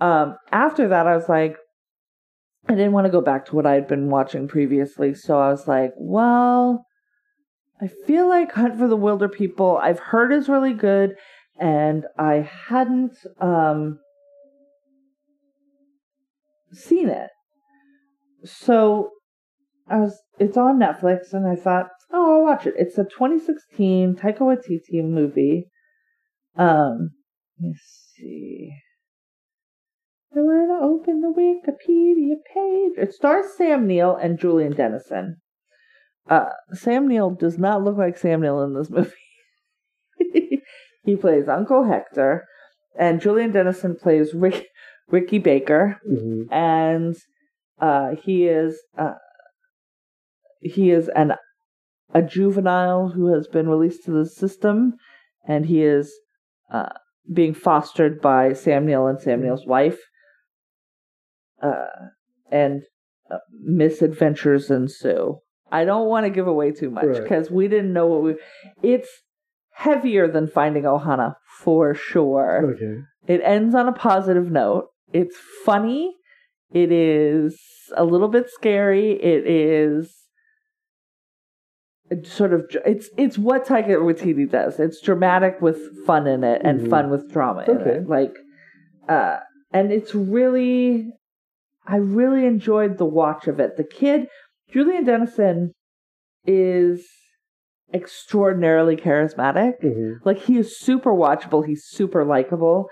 S1: um, after that, I was like, I didn't want to go back to what I had been watching previously, so I was like, well, I feel like Hunt for the Wilderpeople I've heard is really good, and I hadn't um seen it. So I was it's on Netflix and I thought, oh I'll watch it. It's a 2016 Taika Waititi movie. Um let's see. I want to open the Wikipedia page. It stars Sam Neill and Julian Dennison. Uh, Sam Neill does not look like Sam Neill in this movie. he plays Uncle Hector, and Julian Dennison plays Rick, Ricky Baker,
S2: hmm
S1: and uh, he is uh, he is an a juvenile who has been released to the system, and he is uh, being fostered by Sam Neill and Sam Neill's wife. Uh, and uh, misadventures ensue. I don't want to give away too much
S2: Right.
S1: because we didn't know what we. It's heavier than Finding Ohana for sure.
S2: Okay.
S1: It ends on a positive note. It's funny. It is a little bit scary. It is sort of it's it's what Taika Waititi does. It's dramatic with fun in it and
S2: Mhm.
S1: fun with drama in
S2: Okay.
S1: Like, uh, and it's really, I really enjoyed the watch of it. The kid, Julian Dennison, is extraordinarily charismatic.
S2: hmm
S1: Like he is super watchable. He's super likable.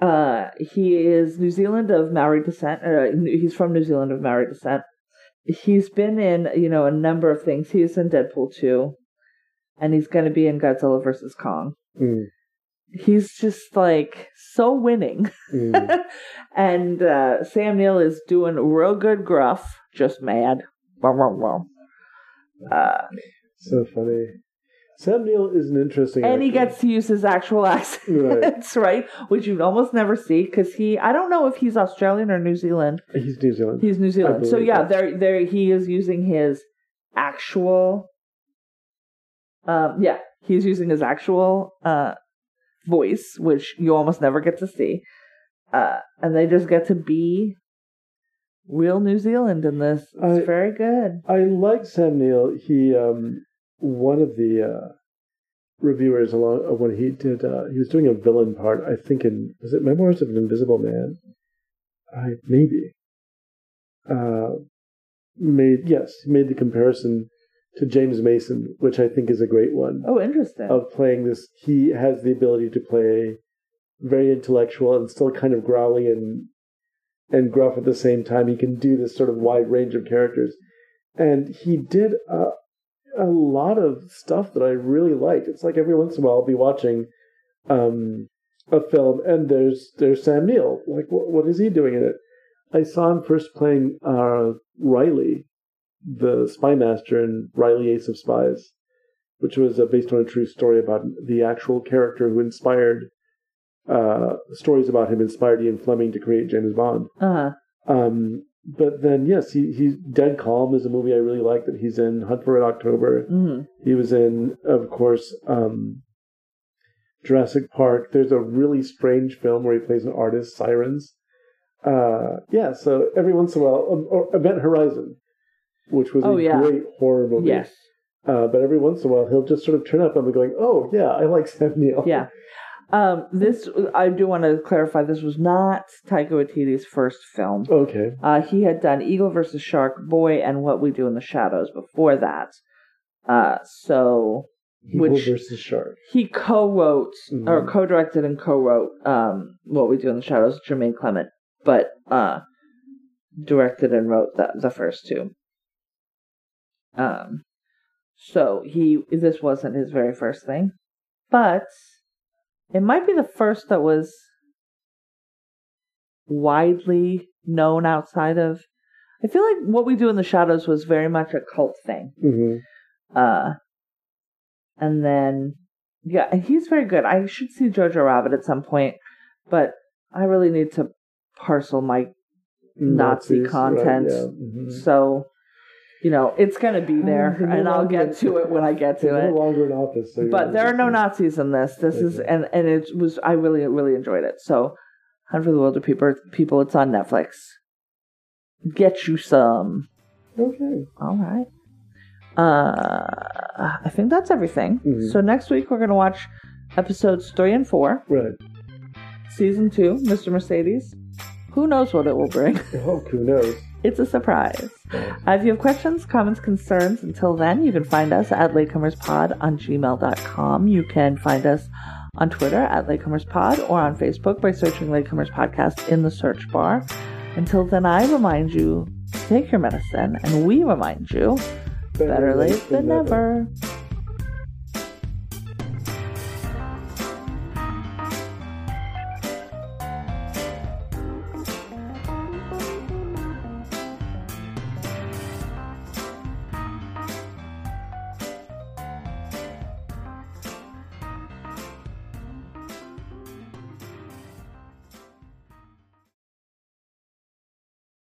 S1: Uh, he is New Zealand of Maori descent. Uh, he's from New Zealand of Maori descent. He's been in you know a number of things. He is in Deadpool two, and he's going to be in Godzilla versus Kong.
S2: mm
S1: He's just like so winning,
S2: mm
S1: and uh, Sam Neill is doing real good gruff, just mad. Uh,
S2: So funny. Sam Neill is an interesting.
S1: and he gets to use his actual accents, right. Which you'd almost never see because he, I don't know if he's Australian or New Zealand.
S2: He's New Zealand.
S1: He's New Zealand. So yeah,
S2: that.
S1: there, there, he is using his actual, um, yeah, he's using his actual, uh, voice, which you almost never get to see. Uh, and they just get to be real New Zealand in this. It's
S2: I-
S1: very good.
S2: I like Sam Neill. He um one of the uh, reviewers along uh, when he did uh, he was doing a villain part. I think in was it Memoirs of an Invisible Man? I maybe. Uh, made yes he made the comparison to James Mason, which I think is a great one
S1: Oh, interesting.
S2: of playing this. He has the ability to play very intellectual and still kind of growly and and gruff at the same time. He can do this sort of wide range of characters, and he did a, a lot of stuff that I really liked. It's like every once in a while I'll be watching um, a film and there's there's Sam Neill. Like what what is he doing in it? I saw him first playing uh, Riley, the spy master in Reilly Ace of Spies which was uh, based on a true story about the actual character who inspired uh, stories about him inspired Ian Fleming to create James Bond.
S1: uh-huh.
S2: Um, but then, yes, he, he's Dead Calm is a movie I really like that he's in. Hunt for Red October.
S1: hmm
S2: He was in, of course, um, Jurassic Park. There's a really strange film where he plays an artist, Sirens. Uh, yeah, so every once in a while, um, or Event Horizon, which was
S1: Oh,
S2: a
S1: yeah.
S2: great horror movie.
S1: Yes.
S2: Uh, but every once in a while, he'll just sort of turn up and be going, "Oh yeah, I like Sam Neill."
S1: Yeah. Um, this I do want to clarify. This was not Taika Waititi's first film.
S2: Okay.
S1: Uh, he had done Eagle versus Shark Boy and What We Do in the Shadows before that. Uh, so
S2: Eagle
S1: Which-
S2: versus Shark.
S1: he co-wrote or
S2: Mhm.
S1: co-directed and co-wrote um, What We Do in the Shadows, Jermaine Clement, but uh, directed and wrote the the first two. Um, so he this wasn't his very first thing, but it might be the first that was widely known outside of. I feel like What We Do in the Shadows was very much a cult thing.
S2: hmm
S1: Uh, and then, yeah, and he's very good. I should see Jojo Rabbit at some point, but I really need to parcel my Nazi content.
S2: yeah. mhm.
S1: so. You know, it's gonna be there,
S2: Oh,
S1: and I'll get to it when I get to
S2: no
S1: it.
S2: longer in office. So
S1: But there are no Nazis in this. This is and and it was I really really enjoyed it. So, Hunt for the Wilderpeople, people, it's on Netflix. get you some.
S2: Okay.
S1: All right. Uh, I think that's everything.
S2: Mhm.
S1: So next week we're gonna watch episodes three and four,
S2: Right.
S1: season two, Mr. Mercedes. Who knows what it will bring?
S2: Oh, who knows?
S1: It's a surprise. Uh, if you have questions, comments, concerns, until then, you can find us at latecomerspod on gmail.com. You can find us on Twitter at latecomerspod or on Facebook by searching Latecomers Podcast in the search bar. Until then, I remind you take your medicine, and we remind you better late than never.